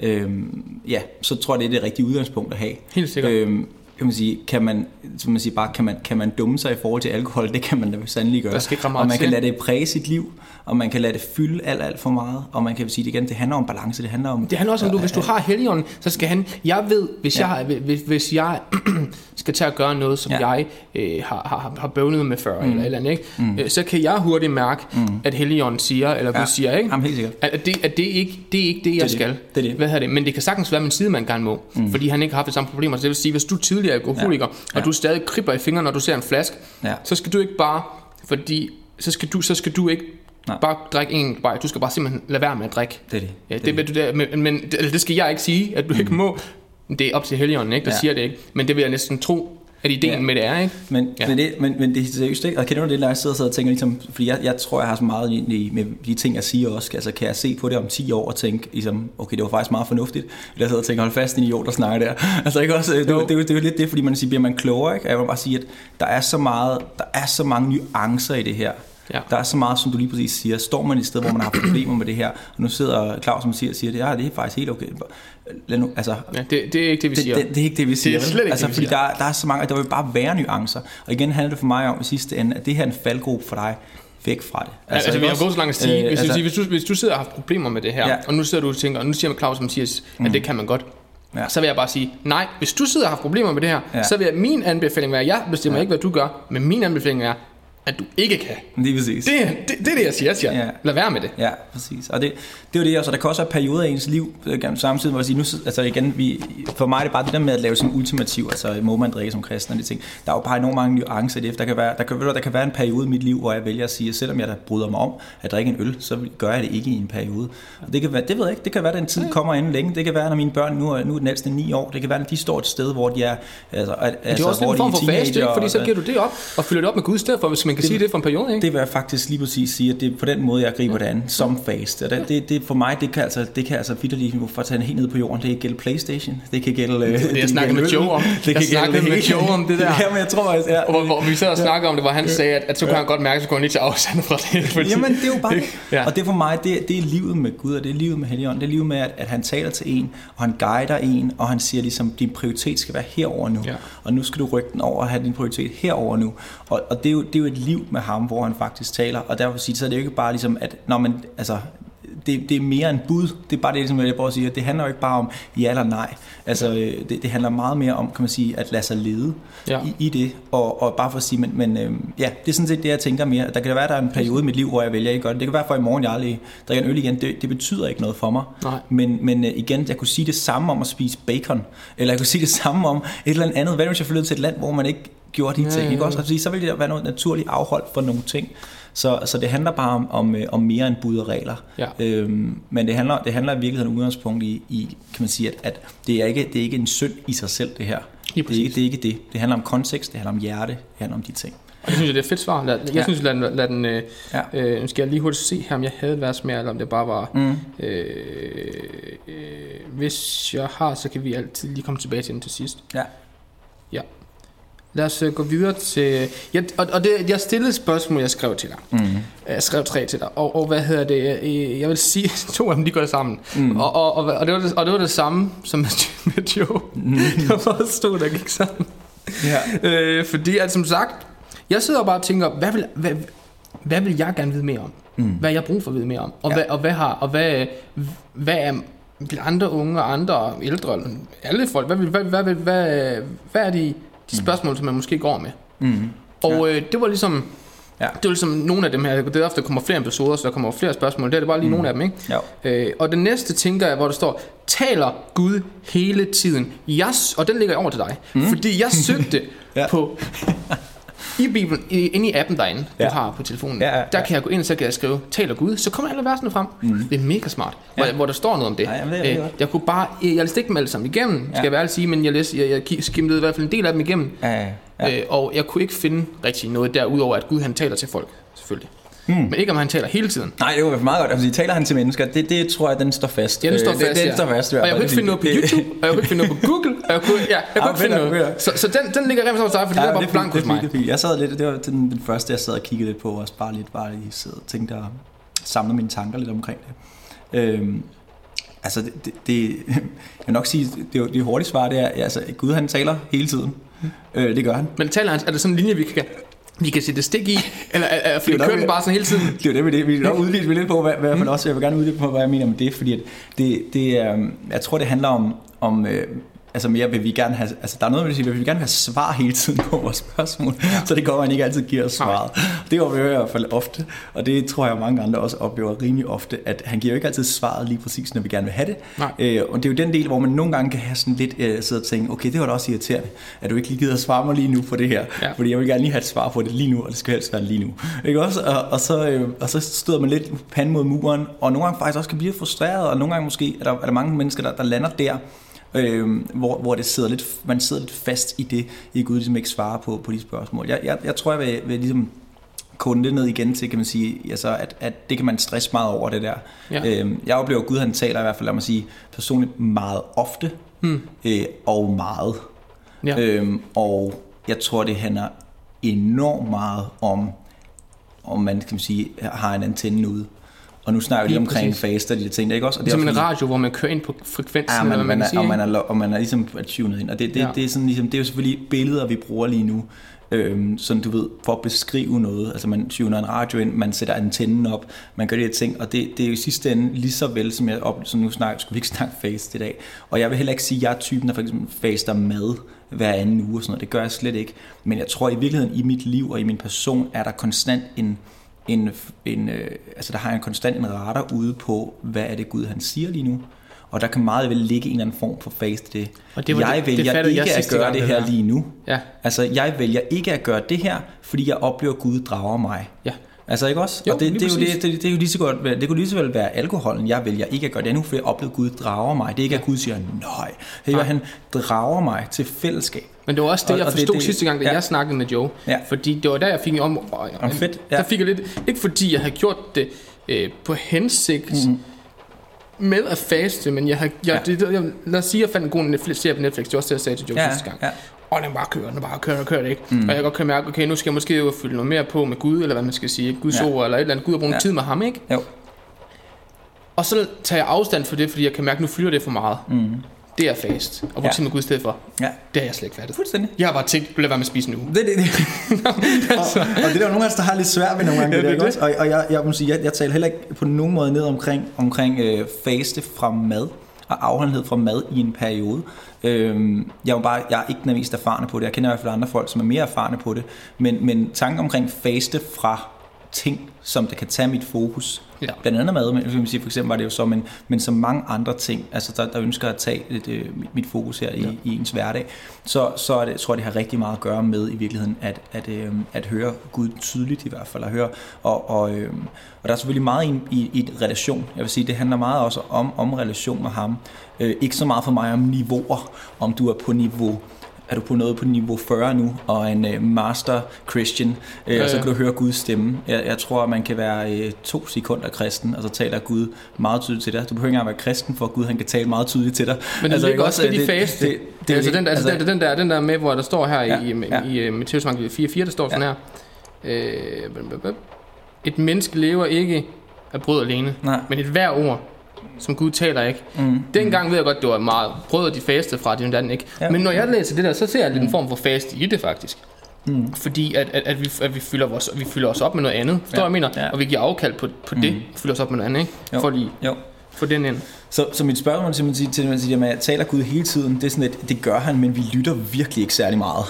Øhm, ja, så tror jeg, det er det rigtige udgangspunkt at have. Helt sikkert. Øhm, kan man sige, kan man, som man siger, bare, kan man, kan man dumme sig i forhold til alkohol? Det kan man da sandelig gøre. Der skal og man kan lade det præge sit liv, og man kan lade det fylde alt, alt for meget. Og man kan sige det igen, det handler om balance, det handler om... Det handler også om, du, hvis du har Helligånden, så skal han... Jeg ved, hvis, Ja. jeg, hvis, hvis jeg skal til at gøre noget, som Ja. jeg øh, har, har, har bøvlet med før, mm. eller eller andet, ikke? Mm. Øh, så kan jeg hurtigt mærke, mm. at Helligånden siger, eller Ja. siger, ikke? Jamen, helt sikkert. At det, at det, ikke, det er ikke det, jeg det. skal. Det er det. Hvad hedder det? Men det kan sagtens være, at min sidemand gerne må, mm. fordi han ikke har haft de samme problemer. Så det vil sige, hvis du er tidligere alkoholiker, ja. Og du stadig kribler i fingrene, når du ser en flaske, Ja. så skal du ikke bare, fordi så skal du, så skal du ikke Nej. bare drikke en bajer. Du skal bare simpelthen lade være med at drikke. Det er det. Ja, Det det, er det, det, men, men det, det skal jeg ikke sige, at du ikke må. Det er op til Helligånden, ikke? Der. Ja. siger det ikke. Men det vil jeg næsten tro, at ideen ja. Med det er, ikke? Men, Ja. men, det, men, men det er seriøst, ikke? Og kender du det, når jeg sidder, og tænker, ligesom, fordi jeg, jeg tror, jeg har så meget i, i, med de ting, jeg siger også. Altså, kan jeg se på det om 10 år og tænke, ligesom, okay, det var faktisk meget fornuftigt. Eller jeg sidder og tænker, hold fast, en idiot, der snakker der. Altså, ikke også? Det, det, det, det, er jo- det er jo lidt det, fordi man siger, bliver man klogere, ikke? Og Jeg vil bare sige, at der er så meget, der er så mange nuancer i det her. Ja. Der er så meget, som du lige præcis siger. Står man et sted, hvor man har problemer med det her, og nu sidder Claus, som siger, siger det, ja, det er faktisk helt okay. Lad nu, altså, Ja, det, det er ikke det, vi det, siger. det, det er ikke det, vi siger. er slet ikke altså, det, vi fordi siger. der, der er så mange, der vil bare være nuancer. Og igen handler det for mig om i sidste ende, at det her er en faldgruppe for dig væk fra det. Altså, altså vi ikke har gået så langt at sige, øh, hvis, altså, altså, hvis, du, hvis du sidder og har haft problemer med det her, ja. Ja. og nu sidder du og tænker, og nu siger man Claus, som siger, at mm. det kan man godt, ja. Ja. så vil jeg bare sige, nej, hvis du sidder og har problemer med det her, ja. Ja. så vil jeg, min anbefaling være, jeg bestemmer ja. ikke, hvad du gør, men min anbefaling er, at du ikke kan. Lige præcis. Det, er- det, det er det, jeg siger. Jeg siger, Ja. lad være med det. Ja, præcis. Og det, det er jo det også, der kan også være perioder i ens liv, øh, samtidig, hvor jeg siger, nu, altså igen, vi, for mig er det bare det der med at lave sådan ultimativ, altså må man drikke som kristen og de ting. Der er jo bare enormt mange nuancer i det. Der kan, være, der, kan, der kan være en periode i mit liv, hvor jeg vælger at sige, at selvom jeg da bryder mig om at drikke en øl, så gør jeg det ikke i en periode. Og det kan være, det ved jeg ikke, det kan være, at den tid kommer inden længe. Det kan være, når mine børn nu er, nu er den ældste 9 år. Det kan være, at de står et sted, hvor de er, altså, Men det er altså, også hvor en form for ikke? teenager, fordi så giver du det op, og fylder det op med Gud i stedet for, hvis man kan sige det for en periode. Ikke? det vil jeg faktisk lige præcis sige, at det er på den måde, jeg griber det an, som fast. Og det, det, det, for mig, det kan altså, det kan altså vidderligt, for at tage den helt ned på jorden, det kan gælde Playstation, det kan gælde... øh, Det, jeg kan snakkede med Joe om. øl, jeg snakkede med Joe om det der. Ja, men jeg tror faktisk, ja. Og hvor, hvor vi sad og snakkede om det, hvor han sagde, at, at så kunne han godt mærke, at så kunne han lige tage afstand fra det. Fordi, Jamen, det er jo bare det. Ja. Og det for mig, det, det er livet med Gud, og det er livet med Helligånden. Det er livet med, at, at han taler til en, og han guider en, og han siger ligesom, din prioritet skal være herover nu. Ja. Og nu skal du rykke den over og have din prioritet herover nu. Og, og det, er jo, det er jo et liv med ham, hvor han faktisk taler. Og derfor sige, så er det jo ikke bare ligesom, at når man, altså, det, det er mere en bud. Det er bare det, ligesom, jeg prøver at sige. Det handler jo ikke bare om ja eller nej. Altså, det, det handler meget mere om, kan man sige, at lade sig lede Ja. i, i det. Og, og bare for at sige, men, men øh, ja, det er sådan set det, jeg tænker mere. Der kan være, der er en periode i mit liv, hvor jeg vælger ikke gøre det. Kan være, for i morgen jeg aldrig drikker en øl igen. Det, det betyder ikke noget for mig. Nej. Men, men øh, igen, jeg kunne sige det samme om at spise bacon. Eller jeg kunne sige det samme om et eller andet. Hvad hvis jeg flyttede til et land, hvor man ikke gjorde de Ja, ting? ja, Ikke ja. også? Altså, så ville det være noget naturligt afholdt for nogle ting. Så, så det handler bare om, om, øh, om mere end bud og regler. Ja. Øhm, men det handler, det handler i virkeligheden udgangspunkt i, i kan man sige, at, at det, er ikke, det er ikke en synd i sig selv, det her. Det er, ikke, det er ikke det. Det handler om kontekst, det handler om hjerte, det handler om de ting. Og det synes jeg, det er et fedt svar. Lad, jeg Ja. synes, lad, den- lad den... Øh, Ja. øh, nu skal jeg lige hurtigt se her, om jeg havde et vers mere, eller om det bare var... Mm. Øh, øh, hvis jeg har, så kan vi altid lige komme tilbage til den til sidst. Ja. Ja. Lad os øh, gå videre til... Ja, og, og det, jeg stillede et spørgsmål, jeg skrev til dig. Mm. Jeg skrev tre til dig, og, og hvad hedder det? øh, Jeg vil sige, to af dem, de går sammen. Mm. Og, og, og, og, det var det, og det var det samme som med, med Joe. Mm. Det var også to, der gik sammen. Ja. Øh, fordi at som sagt, jeg sidder og bare og tænker, hvad vil, hvad, hvad vil jeg gerne vide mere om? Mm. Hvad jeg brug for at vide mere om? Og, Ja. hvad, og hvad har, og hvad, hvad er vil andre unge og andre ældre, alle folk, hvad, hvad, hvad, hvad, hvad, hvad er de, de spørgsmål, som man måske går med? Mm. Og øh, det var ligesom, Ja. det var ligesom nogle af dem her, det er ofte, der kommer flere episoder, så der kommer flere spørgsmål, det er det bare lige mm. nogle af dem, ikke? Ja. Øh, og den næste tænker jeg, hvor der står, taler Gud hele tiden. Jeg, og den ligger over til dig. Mm. Fordi jeg søgte ja. på i Bibelen, i, inde i appen derinde, ja. Du har på telefonen, Ja, ja, der ja. kan jeg gå ind, og så kan jeg skrive, taler Gud, så kommer alle versene frem. Mm. Det er mega smart, hvor, Ja. hvor der står noget om det. Ja, jamen, det er rigtig Øh, jeg kunne bare, jeg læste ikke dem alle sammen igennem, skal Ja. jeg være ærlig sige, men jeg, læste, jeg, jeg ki- skimmede i hvert fald en del af dem igennem. Ja, ja. Ja. Øh, og jeg kunne ikke finde rigtig noget derudover, at Gud han taler til folk, selvfølgelig. Mm. Men ikke om han taler hele tiden. Nej, det var meget godt. Altså, taler han til mennesker, det, det tror jeg, den står fast. Ja, den står Øh, fast, den, ja. den står fast. Og jeg kunne ikke finde noget på det- YouTube, og jeg kunne ikke finde noget på Google, og jeg kunne, ja, jeg kunne Ah, ikke finde noget. Så, så den, den ligger rent hos dig, fordi ja, den er bare det blank hos det er mig. det. Jeg sad lidt, det var den, den første, jeg sad og kiggede lidt på, også bare lidt, bare lige sad og tænkte og samle mine tanker lidt omkring det. Øhm, altså, det, det, det, jeg vil nok sige, det, er det hurtige svar, det er, altså, Gud han taler hele tiden. Øh, det gør han. Men taler han, er der sådan en linje, vi kan, vi kan sætte stik i? Eller er, er, fordi Det er kører den bare sådan hele tiden? Det er jo det med det. Vi vil nok udvide lidt på, hvad, hvad mm. også, jeg vil gerne udvide på, hvad jeg mener med det, fordi at det, det er, jeg tror, det handler om, om øh, altså mere vil vi gerne have, altså der er noget, vi siger, vi vil gerne have svar hele tiden på vores spørgsmål, ja. så det går, han ikke altid giver os svaret. Det oplever jeg i hvert fald ofte, og det tror jeg, mange andre også oplever rimelig ofte, at han giver jo ikke altid svaret lige præcis, når vi gerne vil have det. Nej. Øh, og det er jo den del, hvor man nogle gange kan have sådan lidt, øh, sidde og tænke, okay, det var da også irriterende, at du ikke lige gider at svare mig lige nu på det her, Ja. fordi jeg vil gerne lige have et svar på det lige nu, og det skal helst være lige nu. Ikke også? Og, og, så, øh, og så støder man lidt panden mod muren, og nogle gange faktisk også kan blive frustreret, og nogle gange måske er der, er der mange mennesker, der, der lander der, øh, hvor, hvor det sidder lidt, man sidder lidt fast i det, i Gud ligesom ikke svarer på, på de spørgsmål. Jeg, jeg, jeg tror, jeg vil, vil ligesom kode det ned igen til, kan man sige, altså, at, at det kan man stresse meget over det der. Ja. Øhm, jeg oplever, at Gud han taler i hvert fald, lad mig sige, personligt meget ofte, Hmm. øh, og meget. Ja. Øhm, og jeg tror, det handler enormt meget om, om man kan man sige, har en antenne ude. Og nu snakker vi lige omkring præcis. faster og de der ting, ikke også? Og Det er som også en radio, hvor man kører ind på frekvensen, Ja, eller man, hvad man, man er, sige. og, man er, og man er ligesom tunet ind. Og det, det, ja. det, er sådan, ligesom, det er jo selvfølgelig billeder, vi bruger lige nu, øhm, sådan du ved, for at beskrive noget. Altså man tuner en radio ind, man sætter antennen op, man gør de her ting, og det, det er jo i sidste ende lige så vel, som jeg op, som nu snakker, skulle vi ikke snakke fast i dag. Og jeg vil heller ikke sige, at jeg er typen, der for eksempel faster mad hver anden uge og sådan noget. Det gør jeg slet ikke. Men jeg tror i virkeligheden, i mit liv og i min person, er der konstant en, en, en øh, altså der har jeg en konstant en radar ude på, hvad er det Gud han siger lige nu. Og der kan meget vel ligge en eller anden form for fast i det. Og det jeg det- det vælger jeg ikke at sidste gøre det det her der. lige nu. Ja, Altså, jeg vælger ikke at gøre det her, fordi jeg oplever, at Gud drager mig. ja. Altså ikke også? Jo, og det, det, er jo det, det, det, er jo lige så godt, det kunne lige så vel være alkoholen, jeg vælger ikke at gøre det nu, fordi jeg oplever, at Gud drager mig. Det er ikke, at Gud siger, nej. Det er, han drager mig til fællesskab. Men det var også det, Og- jeg og det- forstod det- sidste gang, da ja. jeg snakkede med Joe. Ja. Fordi det var der, jeg fik om... Om fedt, ja. Der fik jeg lidt... Ikke fordi jeg havde gjort det øh, på hensigt Mhm. Med at faste, men jeg har... Jeg, Ja. det, jeg, lad os sige, at jeg fandt en god Netflix, serie på Netflix. Det var også det, jeg sagde til Joe Ja, sidste gang. ja. Og den bare kører, den bare kører, den kører det ikke. Mm. Og jeg kan godt kan mærke, okay, nu skal jeg måske jo fylde noget mere på med Gud, eller hvad man skal sige. Guds Ja. ord, eller et eller andet. Gud har brugt Ja. tid med ham, ikke? Jo. Og så tager jeg afstand for det, fordi jeg kan mærke, at nu fylder det for meget. Mm. Det er fast. Og bruge Ja. tid med Gud i stedet for. Ja, Det har jeg slet ikke fattet. fuldstændig. Jeg har bare tænkt, lad være med at spise uge. Det, det, det. og, og det er der jo nogle af os, der har lidt svært ved nogle gange. Ja, det, det det. Og, og jeg, jeg, må sige, jeg, jeg taler heller ikke på nogen måde ned omkring, omkring øh, faste fra mad og afholdenhed fra mad i en periode. Øhm, jeg, er bare, jeg er ikke den mest erfarne på det. Jeg kender i hvert fald andre folk, som er mere erfarne på det. Men, men tanken omkring faste fra ting, som det kan tage mit fokus, Ja. blandt andet mad, men man sige, for eksempel var det jo så, men, men så mange andre ting, altså der, der ønsker at tage lidt, øh, mit- mit fokus her i, Ja. i ens hverdag, så, så det, tror jeg, det har rigtig meget at gøre med i virkeligheden, at, at, øh, at høre Gud tydeligt i hvert fald, at høre, og, og, øh, og der er selvfølgelig meget i, i, i et relation, jeg vil sige, det handler meget også om, om relation med ham, øh, ikke så meget for mig om niveauer, om du er på niveau er du på noget på niveau 40 nu, og en øh, master Christian, øh, Ja, og så ja. kan du høre Guds stemme. Jeg, jeg tror, at man kan være øh, to sekunder kristen, og så taler Gud meget tydeligt til dig. Du behøver ikke engang være kristen, for Gud han kan tale meget tydeligt til dig. Men det altså, ligger også lidt i faste. Det, det, det, altså, den, der, altså, altså, den, der, den der med, hvor der står her Ja, i, i, ja. i, i Matteus evangeliet 4.4, der står sådan her. Øh, et menneske lever ikke af brød alene, Nej. men et hver ord, som Gud taler ikke. Mm, Dengang ved jeg godt, det var meget brød, de faste fra, det den ikke. Ja. Men når jeg læser det der, så ser jeg lidt en form for faste i det faktisk. mm, Fordi at, at, at, vi, at vi, fylder vores, vi fylder os op med noget andet. Forstår Ja, jeg mener? ja. Og vi giver afkald på, på det, Mm. og fylder os op med noget andet, ikke? Jo. For lige jo. få den ind. Så, så mit spørgsmål til, til, til, til, til at taler Gud hele tiden, det er sådan, at det gør han, men vi lytter virkelig ikke særlig meget.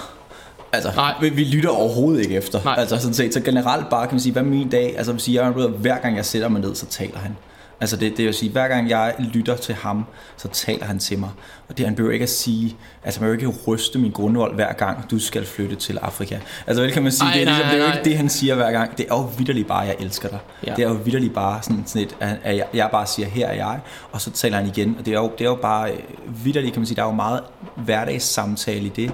Altså, Nej. vi, vi lytter overhovedet ikke efter. Nej. Altså sådan set, så generelt bare kan man sige, hvad er min dag? Altså, jeg vil sige, jeg er hver gang jeg sætter mig ned, så taler han. Altså det, det vil sige, hver gang jeg lytter til ham, så taler han til mig. Og det han behøver ikke at sige, altså man behøver ikke ryste min grundvold hver gang, du skal flytte til Afrika. Altså vel kan man sige, Ej, det er, nej, ligesom, det er jo nej, ikke det, han siger hver gang. Det er jo vidderligt bare, jeg elsker dig. Ja. Det er jo vidderligt bare sådan, sådan et, at at jeg, jeg bare siger, her er jeg, og så taler han igen. Og det er jo, det er jo bare øh, vidderligt, kan man sige, der er jo meget hverdagssamtale i det,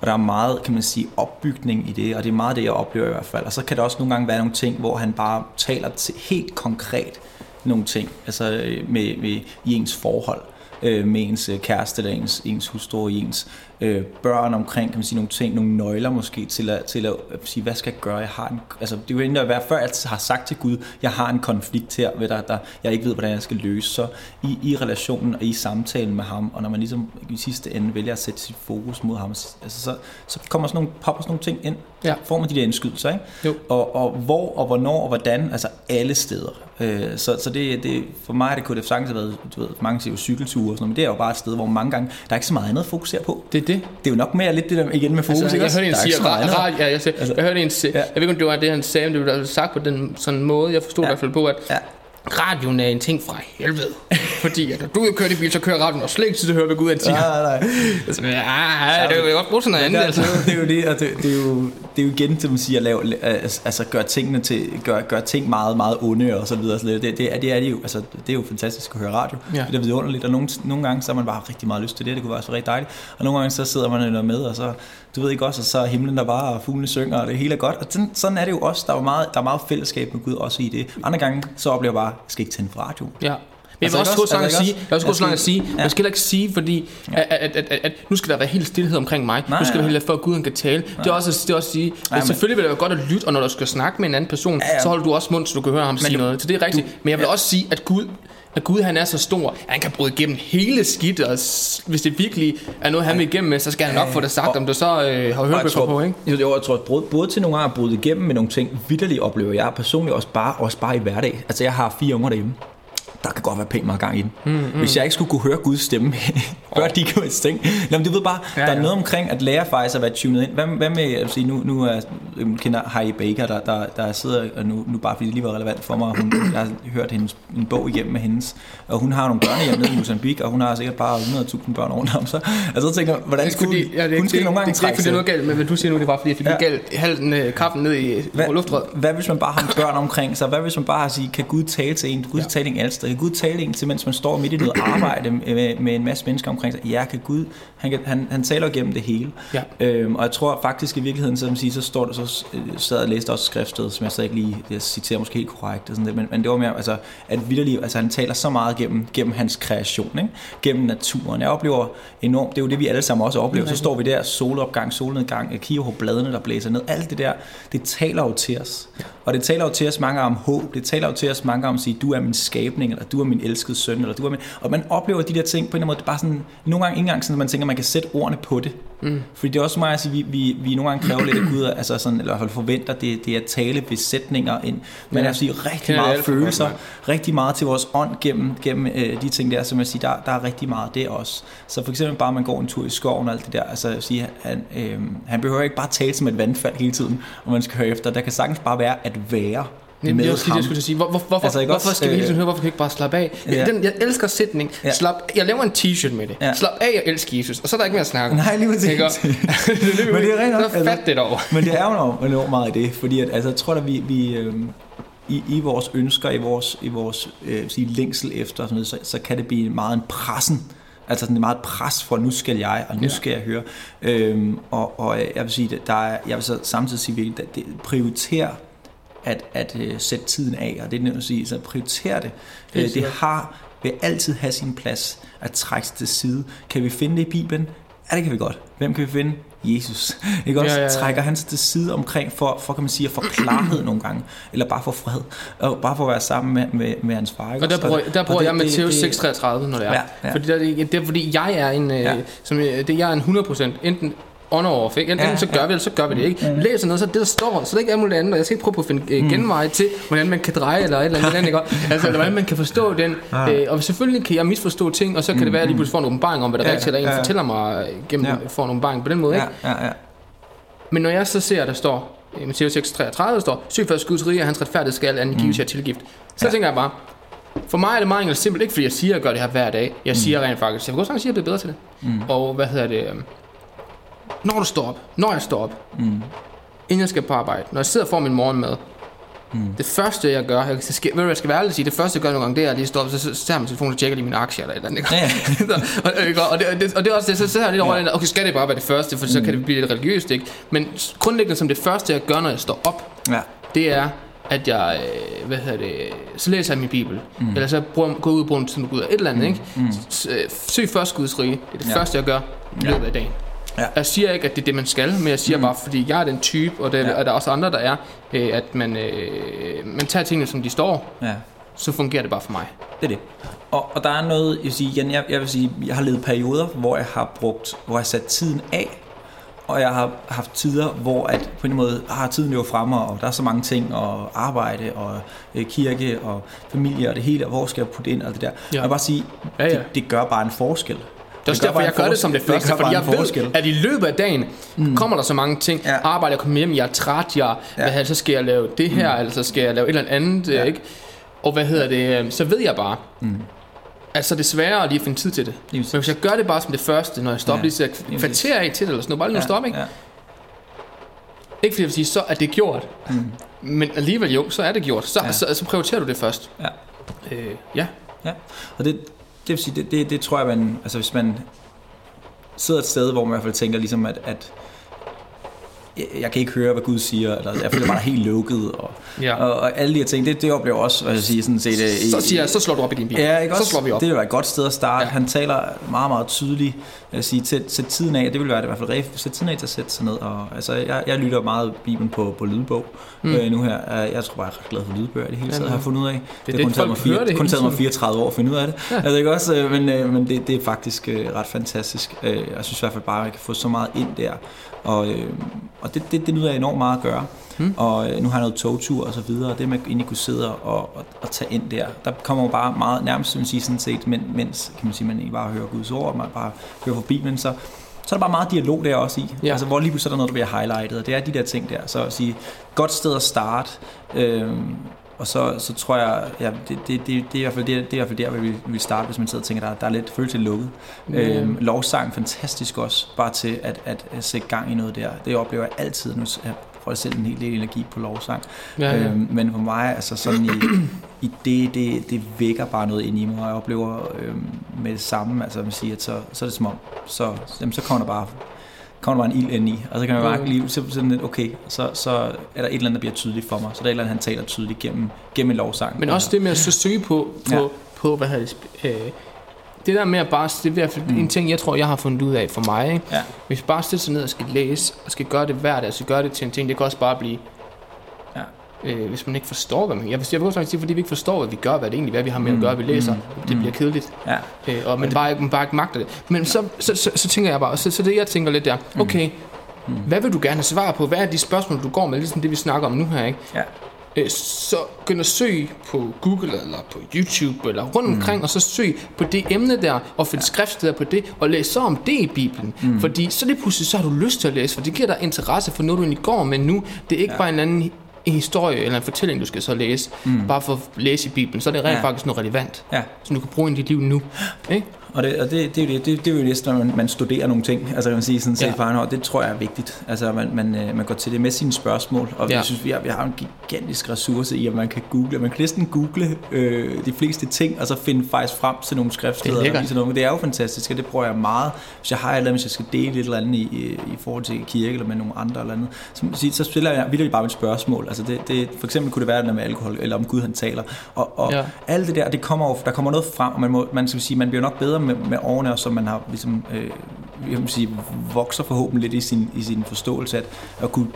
og der er meget, kan man sige, opbygning i det, og det er meget det, jeg oplever i hvert fald. Og så kan der også nogle gange være nogle ting, hvor han bare taler til helt konkret nogle ting, altså øh, med, med, i ens forhold. øh, med ens øh, kæreste eller ens, ens hustru og ens øh, børn omkring, kan man sige, nogle ting, nogle nøgler måske til at, til at, at sige, hvad skal jeg gøre? Jeg har en, altså, det er jo egentlig at være, før jeg har sagt til Gud, jeg har en konflikt her, ved der, der, jeg ikke ved, hvordan jeg skal løse. Så i, i relationen og i samtalen med ham, og når man ligesom i sidste ende vælger at sætte sit fokus mod ham, altså, så, så kommer sådan nogle, popper sådan nogle ting ind, Ja. får man de der indskydelser, ikke? Jo. Og, og hvor og hvornår og hvordan, altså alle steder. Øh, så så det, det, for mig det kunne det sagtens have været, du ved, mange siger jo cykelture og sådan noget, men det er jo bare et sted, hvor mange gange, der er ikke så meget andet at fokusere på. Det er det. Det er jo nok mere lidt det der igen med fokus, Altså, ikke jeg hørte en sige, rad, ja, jeg, siger, Altså, jeg hørte en sige, ja. jeg ved ikke, om det var det, han sagde, men det var sagt på den sådan måde, jeg forstod ja. i hvert fald på, at Ja. Radioen er en ting fra helvede. Fordi at når du er kørt i bil, så kører radioen, og slet ikke til at høre, hvad Gud han siger. Nej, nej, nej. Altså, ja, ja, det er jo godt brugt sådan noget andet, det, er, altså. altså, det er jo det, og det, det, er jo, det er jo igen, som man siger, at lave, altså gøre tingene til, gøre, gøre ting meget, meget onde og så videre. Så det, det, er, det er det jo, altså det er jo fantastisk at høre radio. Ja. Det er vidunderligt, og nogle, nogle gange så har man bare rigtig meget lyst til det, det kunne være så rigtig dejligt. Og nogle gange så sidder man med, og så, du ved ikke også, og så er himlen der bare, og fuglene synger, og det hele er godt. Og sådan, sådan er det jo også, der er, meget, der er meget fællesskab med Gud også i det. Andre gange, så oplever jeg bare, jeg skal ikke tænde for radio. Ja. Men jeg Altså, vil også ikke gå også? så langt at Altså, sige, jeg også gå også? så langt at sige, man skal heller ikke sige, fordi at, at, at, at, nu skal der være helt stillhed omkring mig. Nu skal der heller for at Gud kan tale. Det er også, det er også at sige, at selvfølgelig vil det være godt at lytte, og når du skal snakke med en anden person, så holder du også mund, så du kan høre ham sige noget. Så det er rigtigt. Men jeg vil også sige, at Gud at Gud han er så stor, at han kan bryde igennem hele skidt, og hvis det virkelig er noget, han vil igennem med, så skal han nok få det sagt, Og- om du så øh, har hørt på, ikke? Jo, jeg tror, både, både til nogle gange at bryde igennem med nogle ting, vidderligt oplever jeg personligt også bare, også bare i hverdag. Altså, jeg har fire unger derhjemme. Der kan godt være pænt meget gang i den. Mm, mm. Hvis jeg ikke skulle kunne høre Guds stemme, før de går i seng. Jamen, du ved bare, Ja, der er ja. noget omkring at lære faktisk at være tunet ind. Hvad, hvad med, jeg sige, nu, nu er, jeg kender Heidi Baker, der, der, der sidder, og nu, nu bare fordi det lige var relevant for mig, hun, jeg har hørt hendes, en bog igennem med hendes, og hun har nogle børnehjem nede i Mozambique, og hun har sikkert bare 100.000 børn rundt om sig. Altså, så tænker jeg, hvordan skulle, fordi, ja, det hun skal det, nogle gange det, det, er ikke, fordi det noget galt med, hvad du siger nu, det er bare fordi, jeg fik Ja. galt halvden øh, kaffen ned i hvad, på luftrød. hvad hvis man bare har børn omkring sig? Hvad hvis man bare har sige, kan Gud tale til en? Gud ja. tale en alle steder. Kan Gud tale en til, mens man står midt i noget arbejde med, med en masse mennesker omkring sig? Ja, kan Gud, han, kan, han, han taler gennem det hele. Ja. Øhm, og jeg tror faktisk i virkeligheden, som siger, så står der så øh, sad og læste også skriftsted, som jeg så ikke lige, jeg citerer måske helt korrekt, og sådan det, men, men det var mere, altså, at vidderlig, altså han taler så meget gennem, gennem hans kreation, ikke? gennem naturen. Jeg oplever enormt, det er jo det, vi alle sammen også oplever. Så står vi der, solopgang, solnedgang, kigger på bladene, der blæser ned, alt det der, det taler jo til os. Og det taler jo til os mange om håb, det taler jo til os mange om at sige, du er min skabning, eller du er min elskede søn, eller du er min... Og man oplever de der ting på en eller anden måde, det er bare sådan, nogle gange ikke engang sådan, at man tænker, at man kan sætte ordene på det. Mm. Fordi det er også meget at sige, vi, vi, vi nogle gange kræver lidt af Gud, altså sådan, eller i hvert fald forventer, det, det er at tale besætninger ind. Men Ja. at sige rigtig meget følelser, rigtig meget til vores ånd gennem, gennem øh, de ting der, som jeg siger, der, der er rigtig meget det også. Så for eksempel bare, man går en tur i skoven og alt det der, altså jeg vil sige, han, øh, han behøver ikke bare tale som et vandfald hele tiden, og man skal høre efter. Der kan sagtens bare være at være Jamen, med lige det, ham. jeg skulle at sige. Hvor, hvor, hvorfor, Altså, altså, hvorfor også, skal vi hele øh, tiden høre, hvorfor kan vi ikke bare slappe af? Ja. Den, jeg elsker sætning. Ja. Slap, jeg laver en t-shirt med det. Ja. Slap af, jeg elsker Jesus. Og så er der ikke mere at snakke om. Nej, lige præcis. Ikke? Det Men det er rent nok, Så altså. fat det dog. Men det er jo enormt, meget i det, fordi at, altså, jeg tror, at vi, vi øh, i, i vores ønsker, i vores, i vores øh, sige, længsel efter, sådan noget, så, så kan det blive meget en pressen. Altså sådan et meget pres for, nu skal jeg, og nu Ja. skal jeg høre. Øhm, og, og jeg vil sige, at der er, jeg vil så samtidig sige, at det prioriterer at, at øh, sætte tiden af, og det er nødt at sige, så prioriter det. Øh, det har, vil altid have sin plads at trække til side. Kan vi finde det i Bibelen? Ja, det kan vi godt. Hvem kan vi finde? Jesus. Ikke også? Ja, ja, ja. Trækker han sig til side omkring for, for kan man sige, at få klarhed nogle gange, eller bare for fred, og bare for at være sammen med, med, med hans far. Ikke Og der bruger, der bruger det- jeg det- Matthæus det- 6:33, når det er. Ja, ja. Fordi der, er det, det er fordi, jeg er en, ja. Ja. øh, som, øh, det, jeg er en 100% enten on or off. Ikke? Enten Ja, så gør ja. vi, eller så gør vi det ikke. Mm. Læser noget, så er det der står, så er det ikke alt muligt andet. Og jeg skal ikke prøve på at finde øh, genveje til, hvordan man kan dreje eller et eller andet. ikke? Altså, eller hvordan man kan forstå den. Øh, og selvfølgelig kan jeg misforstå ting, og så kan det være, at jeg lige pludselig får en åbenbaring om, hvad der er Ja, rigtigt, eller en ja, ja. fortæller mig øh, gennem, Ja. får en åbenbaring på den måde. Ikke? Ja, ja, ja. Men når jeg så ser, at der står, i Matthæus 6:33, der står, søg først Guds rige, og hans retfærdighed skal anden gives jer tilgift. Så Ja. tænker jeg bare, for mig er det meget enkelt og simpelt, ikke fordi jeg siger, at jeg gør det her hver dag. Jeg siger rent faktisk, jeg vil godt sige, at jeg bliver bedre til det. Mm. Og hvad hedder det, øhm, når du står op, når jeg står op, Mm. inden jeg skal på arbejde, når jeg sidder og får min morgenmad, Mm. det første jeg gør, jeg skal, ved du, hvad jeg skal være ærlig sige, det første jeg gør nogle gange, det er at lige stå op, så, så, så tager jeg min telefon og tjekker lige mine aktier eller et eller andet. ikke? Ja, Så- og, ikke? og, det, og, det, og det er også det, så sidder jeg lidt over, ja. okay, skal det bare være det første, for så Mm. kan det blive lidt religiøst, ikke? Men grundlæggende som det første, jeg gør, når jeg står op, ja. det er at jeg, øh, hvad hedder det, så læser jeg min bibel, mm. eller så bruger, går ud og bruger en tid med Gud, eller et eller andet, ikke? Mm. S- øh, Søg først Guds rige, det er det Ja. første, jeg gør i løbet af dagen. Ja. Jeg siger ikke, at det er det, man skal, men jeg siger mm. bare, fordi jeg er den type, og, det, Ja. og der er også andre, der er, øh, at man, øh, man tager tingene, som de står, Ja. så fungerer det bare for mig. Det er det. Og, og der er noget, jeg vil sige, igen, jeg, jeg vil sige, jeg har levet perioder, hvor jeg har brugt, hvor jeg har sat tiden af, og jeg har haft tider, hvor at på en måde har tiden løber fremme, og der er så mange ting, og arbejde, og øh, kirke, og familie, og det hele, og hvor skal jeg putte ind, og det der. Ja. Jeg vil bare sige, Ja, ja. Det, det gør bare en forskel. Det er også derfor, jeg gør det som det første, gør fordi jeg ved, forskel. at i løbet af dagen mm. kommer der så mange ting. Ja. Ja. Arbejde, jeg kommer hjem, jeg er træt, jeg, ja. hvad hedder, så skal jeg lave det her, mm. eller så skal jeg lave et eller andet, Ja. ja. ikke? Og hvad hedder det, øh, så ved jeg bare, Mm. altså det er sværere lige at finde tid til det. Lige. Men hvis jeg gør det bare som det første, når jeg stopper, Ja, ja. lige så lige kvarter af til det, eller sådan noget, bare lige nu ja. stop, ikke? Ja. Ikke fordi jeg vil sige, så er det gjort. Mm. Men alligevel jo, så er det gjort. Så, Ja. ja. så, så prioriterer du det først. Ja. Øh, ja. Og det, det vil sige, det, det, det tror jeg, man, altså hvis man sidder et sted, hvor man i hvert fald tænker ligesom, at, at jeg, kan ikke høre, hvad Gud siger, eller jeg føler mig helt lukket, og, ja. og, og alle de her ting, det, det oplever også, hvad jeg siger, sådan set. i- Så, siger jeg, så slår du op i din bil. Ja, ikke så også? slår vi op. Det vil være et godt sted at starte. Ja. Han taler meget, meget tydeligt. Jeg vil sige, sæt, sæt tiden af. Det vil være det i hvert fald rigtigt. Sæt tiden af til at sætte sig ned. Og, altså, jeg, jeg lytter meget Bibelen på, på lydbog mm. Øh, nu her. Øh, Jeg tror bare, jeg er ret glad for lydbøger i det hele taget, Jamen, har jeg fundet ud af. det, har kun taget mig, folk hører fire, det kun taget mig tiden. 34 år at finde ud af det. Ja. Ja. Altså, ikke også? Øh, Men, øh, men det, det er faktisk øh, ret fantastisk. Øh, Jeg synes i hvert fald bare, at jeg kan få så meget ind der. Og, øh, og det, det, det nyder jeg enormt meget at gøre. Mm. Og øh, nu har jeg noget togtur og så videre, og det med at egentlig kunne sidde og, og, og tage ind der, der kommer jo bare meget, nærmest som man siger, sådan set, men, mens kan man sige, man egentlig bare hører Guds ord, og man bare hører på Bibelen, så, så er der bare meget dialog der også i. Ja. Altså, hvor lige pludselig er der noget, der bliver highlightet, og det er de der ting der. Så at sige, godt sted at starte, øhm, og så, så tror jeg, ja, det, det, det, det, er i hvert fald, det, er- det er i hvert fald der, hvor vi vi vil starte, hvis man sidder og tænker, der, der er lidt følelse lukket. Ja. Øhm, lovsang fantastisk også, bare til at, at, at sætte gang i noget der. Det oplever jeg altid, nu jeg selv en hel del energi på lovsang. Ja, ja. Øhm, men for mig, altså sådan i, i det, det, det vækker bare noget ind i mig, og jeg oplever øhm, med det samme, altså man siger, at så, så er det som om, så, jamen, så kommer der bare kommer der bare en ild ind i, og så kan man bare lige så sådan lidt, okay, så, så er der et eller andet, der bliver tydeligt for mig, så der er et eller andet, han taler tydeligt gennem, gennem en lovsang. Men også det med at så søge på, på, Ja. på hvad hedder det, øh, det der med at bare, det er i hvert fald Mm. en ting, jeg tror, jeg har fundet ud af for mig, ikke? Ja. Hvis jeg bare stiller sig ned og skal læse, og skal gøre det hver dag, så gøre det til en ting, det kan også bare blive, Ja. øh, hvis man ikke forstår, hvad man, jeg vil, jeg vil også sige, fordi vi ikke forstår, hvad vi gør, hvad det egentlig er, vi har med at Mm, gøre, vi læser, mm, det mm. bliver kedeligt, Ja, øh, og man det- bare, ikke- man bare ikke magter det. Men så, så, så, så tænker jeg bare, så, så det jeg tænker lidt der, okay, Mm. hvad vil du gerne have svar på? Hvad er de spørgsmål, du går med, ligesom det vi snakker om nu her, ikke? Ja. Øh, så begynd at søge på Google eller på YouTube eller rundt omkring, mm. og så søg på det emne der, og find skriftsteder på det, og læs så om det i Bibelen. Mm. Fordi så lige pludselig, så har du lyst til at læse, for det giver dig interesse for noget, du egentlig går med nu. Det er ikke Ja. bare en anden en historie eller en fortælling, du skal så læse, mm. bare for at læse i Bibelen. Så er det rent ja. faktisk noget relevant, ja. som du kan bruge i dit liv nu. Ikke? Og det, og det, det, er jo det, det, det er jo næsten, når man, man studerer nogle ting, altså kan man sige sådan set Ja. og det tror jeg er vigtigt. Altså man, man, øh, man går til det med sine spørgsmål, og ja. Jeg synes, vi har, vi har en gigantisk ressource i, at man kan google, man kan næsten google øh, de fleste ting, og så finde faktisk frem til nogle skriftsteder, Det er viser noget. Det er jo fantastisk, og det bruger jeg meget. Hvis jeg har et eller andet, hvis jeg skal dele et eller andet i, i, i forhold til kirke, eller med nogle andre eller andet, så, så- stiller jeg vildt bare mit spørgsmål. Altså det, det, for eksempel kunne det være noget med alkohol, eller om Gud han taler. Og, og Ja. alt det der, det kommer jo, der kommer noget frem, og man, må, man skal sige, man bliver nok bedre med, med årene, og så man har ligesom, øh, jeg vil sige, vokser forhåbentlig lidt i sin, i sin forståelse, at, at kunne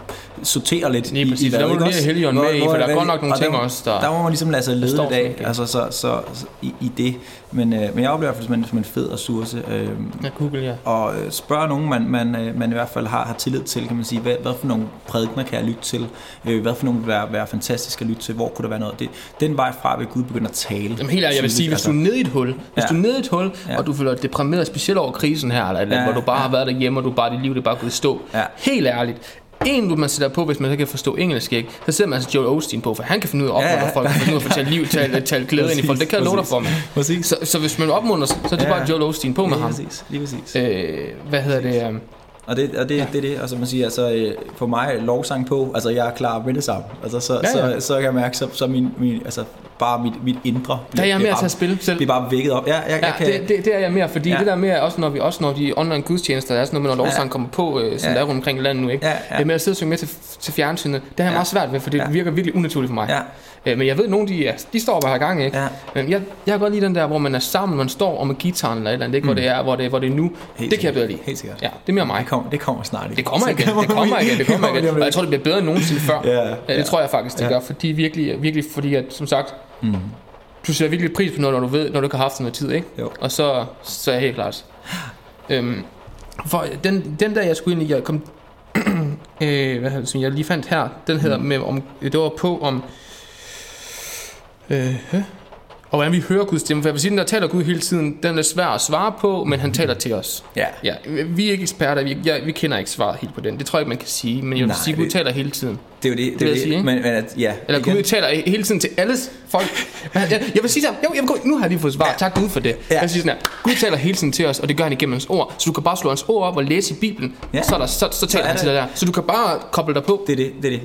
sortere lidt Lige præcis, hvad, der må du lige Helligånden med i, for der er godt nok nogle og ting der, også, der- Der må man ligesom lade sig lede i dag, altså så, så, så i, i det. Men, øh, men jeg oplever det som en, som en fed ressource, øh, Ja, Google, ja. og øh, spørge nogen, man, man, øh, man i hvert fald har, har tillid til, kan man sige, hvad, hvad for nogle prædikner kan jeg lytte til, øh, hvad for nogle vil være, være fantastiske at lytte til, hvor kunne der være noget. Det, den vej fra vil Gud begynde at tale. Jamen helt ærligt, jeg vil sige, hvis du er nede i et hul, hvis Ja. du er nede i et hul, Ja. og du føler dig deprimeret, specielt over krisen her, eller, eller Ja, hvor du bare ja. har været derhjemme, og du bare dit liv, det er bare gået stå. Ja. Helt ærligt. En, man sætter på, hvis man ikke kan forstå engelsk, ikke? så sætter man altså Joel Osteen på, for han kan finde ud af at Ja, opmuntre ja. folk, han kan finde ud af at fortælle liv, tale, tale glæde ind i folk. Det kan jeg love dig for, mig. Præcis. Så, så hvis man opmuntrer, så er det Ja. bare Joel Osteen på med Lige ham. præcis, lige præcis. Øh, hvad hedder det? Um, Og det, og det, ja. det er det, altså man siger, altså øh, for mig lovsang på, altså jeg er klar med det samme. Altså så, Ja, ja, ja. ja. Så, så kan jeg mærke, så, så min, min, altså bare mit, mit indre. Der er jeg mere bare, til at spille selv. Det er bare vækket op. Ja, jeg, Ja, jeg kan, det, det, det er jeg mere, fordi ja. Ja. det der med, også når vi også når de online gudstjenester, der er sådan noget med, når lovsangen kommer på, øh, som Ja. der er rundt omkring i landet nu, ikke? Ja, ja. Det med at sidde og synge med til, til fjernsynet, det har jeg Ja. meget svært ved, for det Ja. virker virkelig unaturligt for mig. Ja. Øh, men jeg ved, nogle de, de står bare i gang, ikke? Ja. Men jeg, jeg kan godt lide den der, hvor man er sammen, man står og med gitaren eller et eller andet, ikke? Hvor, det er, hvor, det, hvor det er nu. Helt det kan jeg bedre lide. Helt sikkert. Ja, det er mere mig. Det kommer, det kommer snart igen. Det kommer igen, det kommer igen, det kommer igen. Og jeg tror, det bliver bedre end nogensinde før. Ja, Ja, ja. det tror jeg faktisk, det Ja. gør. Fordi virkelig, virkelig fordi at, som sagt, Mm. du ser virkelig pris på noget, når du ved, når du ikke har haft noget tid, ikke? Jo. Og så, så er jeg helt klart. Øhm, for den, den der, jeg skulle ind i, jeg kom, øh, hvad hedder det, som jeg lige fandt her, den hedder med, om, det var på om, øh? Og hvordan vi hører Guds stemme. For jeg vil sige, den der taler Gud hele tiden, den er svær at svare på, men han taler til os. Ja. Ja, vi er ikke eksperter, vi, ja, vi kender ikke svaret helt på den. Det tror jeg ikke, man kan sige, men jeg vil Nej, sige, Gud det- taler hele tiden. Det er jo det. det, vil er jeg det. sige, ikke? men, men at, ja, Eller igen. Gud taler hele tiden til alles folk. Men Jeg, jeg vil sige sådan, jo, jeg vil gå, nu har jeg lige fået svar. Ja. Tak Gud for det. Ja. Jeg vil sige sådan her, Gud taler hele tiden til os, og det gør han igennem hans ord. Så du kan bare slå hans ord op og læse i Bibelen, ja. Så, er der, så, så taler er han til det. dig der. Så du kan bare koble dig på. Det er det, det er det.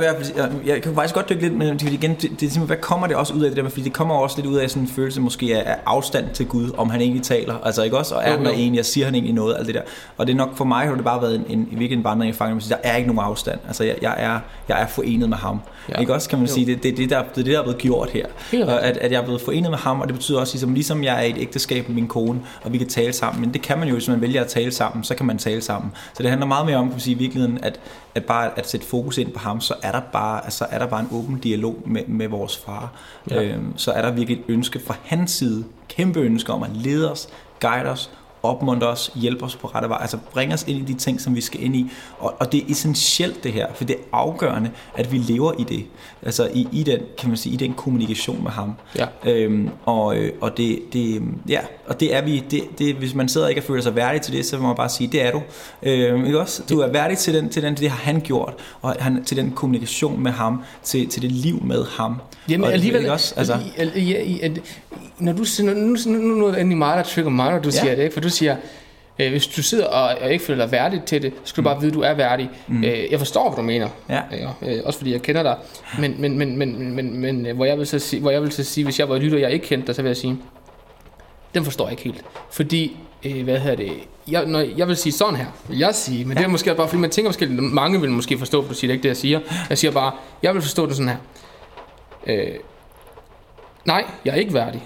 Jeg, fald- jeg, jeg kan faktisk godt dykke lidt med det, igen, det, det simpelthen, hvad kommer det også ud af det der fordi det kommer også lidt ud af sådan en følelse måske af, af afstand til Gud, om han egentlig taler, altså ikke også, og er han jo. egentlig, og siger han egentlig noget, alt det der. Og det er nok for mig, har det bare været en, en, virkelig en vandring i fanget, der er ikke nogen afstand, altså jeg, jeg, er, jeg er forenet med ham. Ja. Ikke også, kan man Jo. sige, det, det, det, der, det er det, der er blevet gjort her. Og at, at jeg er blevet forenet med ham, og det betyder også, ligesom, ligesom jeg er i et ægteskab med min kone, og vi kan tale sammen, men det kan man jo, hvis man vælger at tale sammen, så kan man tale sammen. Så det handler meget mere om, kan man sige, i virkeligheden, at, at bare at sætte fokus ind på ham, så er der bare, altså er der bare en åben dialog med, med vores far. Ja. Øhm, så er der virkelig et ønske fra hans side, kæmpe ønske om at lede os, guide os, opmuntre os, hjælpe os på rette vej, altså bringe os ind i de ting, som vi skal ind i. Og, og det er essentielt det her, for det er afgørende, at vi lever i det. Altså i, i den, kan man sige, i den kommunikation med ham. Ja. Øhm, og, øh, og det, det, ja, og det er vi, det, det, hvis man sidder og ikke og føler sig værdig til det, så må man bare sige, det er du. Øhm, ikke også? Du er værdig til den, til den, det har han gjort, og han, til den kommunikation med ham, til, til det liv med ham. Jamen og, alligevel, ikke også? Altså, al- al- ja, i- at- når du siger, nu, nu, nu, nu er det endelig mig, der trigger mig, når du ja. Siger det, ikke? for du siger, øh, hvis du sidder og, og ikke føler dig værdig til det, så skal du bare vide, at du er værdig. Mm. Øh, jeg forstår, hvad du mener, Ja. øh, også fordi jeg kender dig, men, men, men, men, men, men øh, hvor, jeg vil så sige, hvor jeg vil så sige, hvis jeg var lytter, og jeg ikke kendte dig, så vil jeg sige, den forstår jeg ikke helt. Fordi, øh, hvad hedder det, jeg, når, jeg vil sige sådan her, vil jeg sige, men ja. det er måske bare, fordi man tænker måske, mange vil måske forstå, at du siger det er ikke det, jeg siger. Jeg siger bare, jeg vil forstå det sådan her. Øh, nej, jeg er ikke værdig.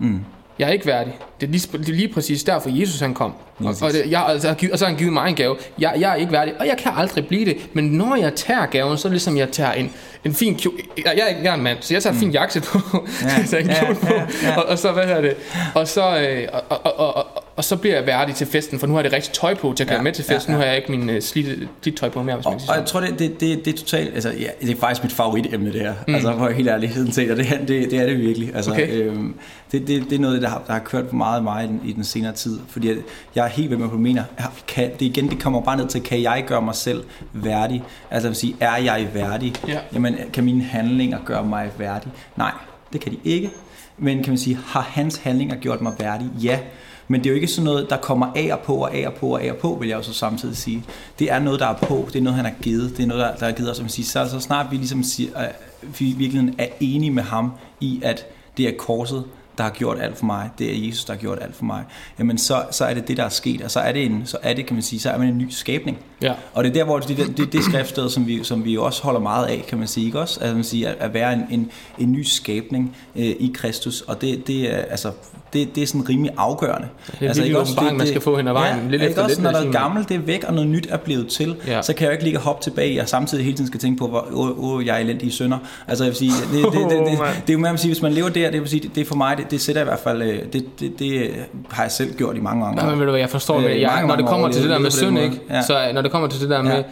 Mm, Jeg er ikke værdig. Det er lige, det er lige præcis derfor, Jesus han kom. Lige Og, og, det, jeg, altså, og så har han givet mig en gave. Jeg, jeg er ikke værdig, og jeg kan aldrig blive det. Men når jeg tager gaven, så er det ligesom, jeg tager en, en fin kjole. Jeg, jeg, er ikke- jeg en mand, så jeg tager en fin jakke på. Ja, jeg tager en ja, kjole på. ja, ja. Og, og, så, hvad hedder det? Og så, øh, og, og, og, og, og så bliver jeg værdig til festen, for nu har jeg det rigtigt tøj på til at køre Ja, med til ja, festen. Nu har jeg ikke min uh, slidte, slidt tøj på mere, hvis man Og, sige og jeg tror, det, det, det, det er totalt, altså ja, det er faktisk mit favoritemne det her, mm. altså for helt ærligheden til, og det, er- det, det er det virkelig. Altså, Okay. øhm, det, det, det er noget, der har, der har kørt for meget mig i den, i den senere tid, fordi at jeg er helt ved med, hvad du mener. Jeg Kan, det igen, det kommer bare ned til, kan jeg gøre mig selv værdig? Altså jeg vil sige, er jeg værdig? Ja. Jamen, kan mine handlinger gøre mig værdig? Nej, det kan de ikke. Men kan man sige, har hans handlinger gjort mig værdig? Ja. Men det er jo ikke sådan noget, der kommer af og på og af og på og af og på, vil jeg jo så samtidig sige. Det er noget, der er på. Det er noget, han har givet. Det er noget, der, der er givet os. Så, siger, så, så snart vi ligesom siger, at vi virkelig er enige med ham i, at det er korset, der har gjort alt for mig, det er Jesus, der har gjort alt for mig, jamen så, så er det det, der er sket, og så er det, en, så er det, kan man sige, så er man en ny skabning. Ja. Og det er der, hvor det, det, det, det skriftsted, som vi, som vi også holder meget af, kan man sige, ikke også? Altså, man siger, at, at være en, en, en ny skabning øh, i Kristus, og det, det, er, altså, det, det er sådan rimelig afgørende. Det er altså, ikke virkelig åbenbaring, man skal få hen ad vejen. Ja, lidt efter ikke også, lidt, når jeg noget gammelt det er væk, og noget nyt er blevet til, Ja. så kan jeg jo ikke ligge og hoppe tilbage, og samtidig hele tiden skal tænke på, hvor åh, åh, jeg er elendig sønder. Altså, jeg vil sige, det, det, det, det, det, det er jo med at sige, hvis man lever der, det vil sige, det, det er for mig, det, det sætter i hvert fald, øh, det, det, det har jeg selv gjort i mange, år. Nej, men ved du hvad, jeg forstår Øh, det. Jeg, mange, når det kommer til det der med synd, ikke? Ja. Så øh, når det kommer til det der med, Ja.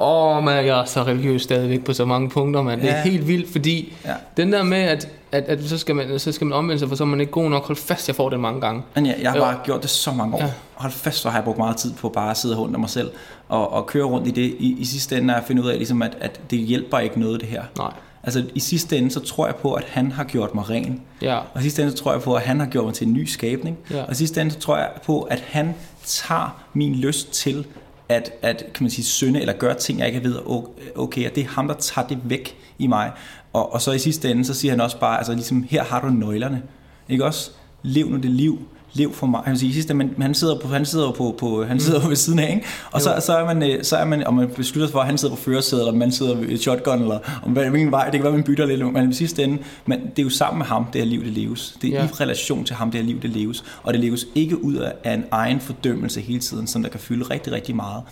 åh, man, jeg er så religiøs stadigvæk på så mange punkter, man. Det er Ja. helt vildt, fordi Ja. den der med, at, at, at så, skal man, så skal man omvende sig, for så er man ikke god nok. Hold fast, jeg får det mange gange. Men ja, jeg har bare gjort det så mange år. Ja. Hold fast, så har jeg brugt meget tid på bare at sidde rundt om mig selv og, og køre rundt i det. I, i sidste ende er jeg fundet ud af, ligesom, at, at det hjælper ikke noget, det her. Nej. Altså i sidste ende, så tror jeg på, at han har gjort mig ren. Ja. Og i sidste ende, så tror jeg på, at han har gjort mig til en ny skabning. Ja. Og i sidste ende, så tror jeg på, at han tager min lyst til at, at kan man sige, synde eller gøre ting, jeg ikke ved, okay, at det er ham, der tager det væk i mig. Og, og så i sidste ende, så siger han også bare, altså ligesom, her har du nøglerne. Ikke også? Lev nu det liv, lev for mig. Han siger sidste, men han sidder på, han sidder på, på han sidder mm. ved siden af, ikke? Og så, så, er man, øh, så er man, om man beslutter sig for, at han sidder på førersædet, eller man sidder ved shotgun, eller om hvilken vej, det kan være, man bytter lidt, men i sidste ende, men det er jo sammen med ham, det her liv, det leves. Det er ja. i relation til ham, det her liv, det leves. Og det leves ikke ud af en egen fordømmelse hele tiden, som der kan fylde rigtig, rigtig meget.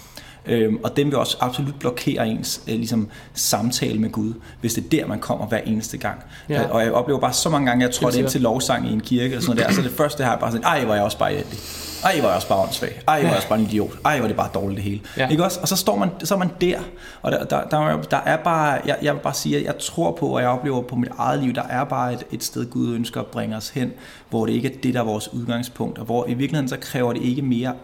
Øhm, og den vil også absolut blokere ens øh, ligesom, samtale med Gud, hvis det er der, man kommer hver eneste gang. Ja. Og jeg oplever bare så mange gange, jeg trådte ind til lovsang i en kirke, og sådan der, så det første her er bare sådan, ej, hvor jeg også bare elendig. Ej, hvor jeg også bare åndssvag. Ej, hvor jeg også bare en idiot. Ej, hvor det bare dårligt det hele. Ja. Ikke også? Og så står man, så er man der, og der, der, der, der er bare, jeg, jeg vil bare sige, at jeg tror på, og jeg oplever på mit eget liv, der er bare et, et sted, Gud ønsker at bringe os hen, hvor det ikke er det, der er vores udgangspunkt, og hvor i virkeligheden så kræver det ikke mere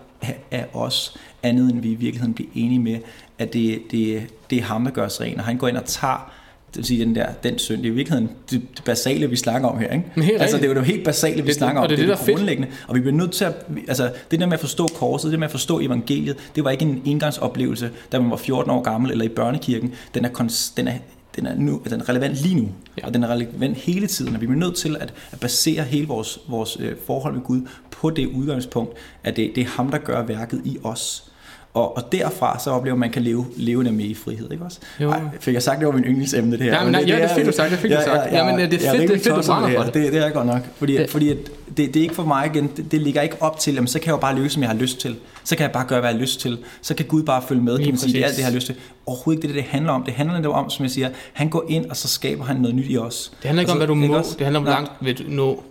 af os, andet end vi i virkeligheden bliver enige med, at det, det, det er ham, der gør os ren, og han går ind og tager det vil sige, den der, den synd, det er i virkeligheden det, det basale, vi snakker om her, ikke? Helt altså, det er jo det helt basale, vi det, snakker om, det, det, det, det er grundlæggende, og vi bliver nødt til at, altså, det der med at forstå korset, det med at forstå evangeliet, det var ikke en engangsoplevelse, da man var 14 år gammel, eller i børnekirken, den er, den er den er, nu, den er relevant lige nu, ja. og den er relevant hele tiden, og vi er nødt til at, at basere hele vores, vores øh, forhold med Gud på det udgangspunkt, at det, det er ham, der gør værket i os. Og, og derfra så oplever man, at man kan leve, leve med i frihed, ikke også? Jo. Ej, fik jeg sagt, det var min yndlingsemne, det her? Ja, men, nej, det, ja, det, er fedt, du sagt, det fik ja, du sagt. Ja, men det er fedt, det er fedt, du brænder for det. det. Det er godt nok, fordi, det. fordi at det, det er ikke for mig igen, det, det ligger ikke op til, jamen, så kan jeg jo bare løse, som jeg har lyst til. Så kan jeg bare gøre, hvad jeg har lyst til. Så kan Gud bare følge med, kan man sige, det er alt det, jeg har lyst til. Overhovedet ikke det, det handler om. Det handler netop om, som jeg siger, han går ind, og så skaber han noget nyt i os. Det handler ikke om, hvad du må, det handler om, hvor langt vil du nå.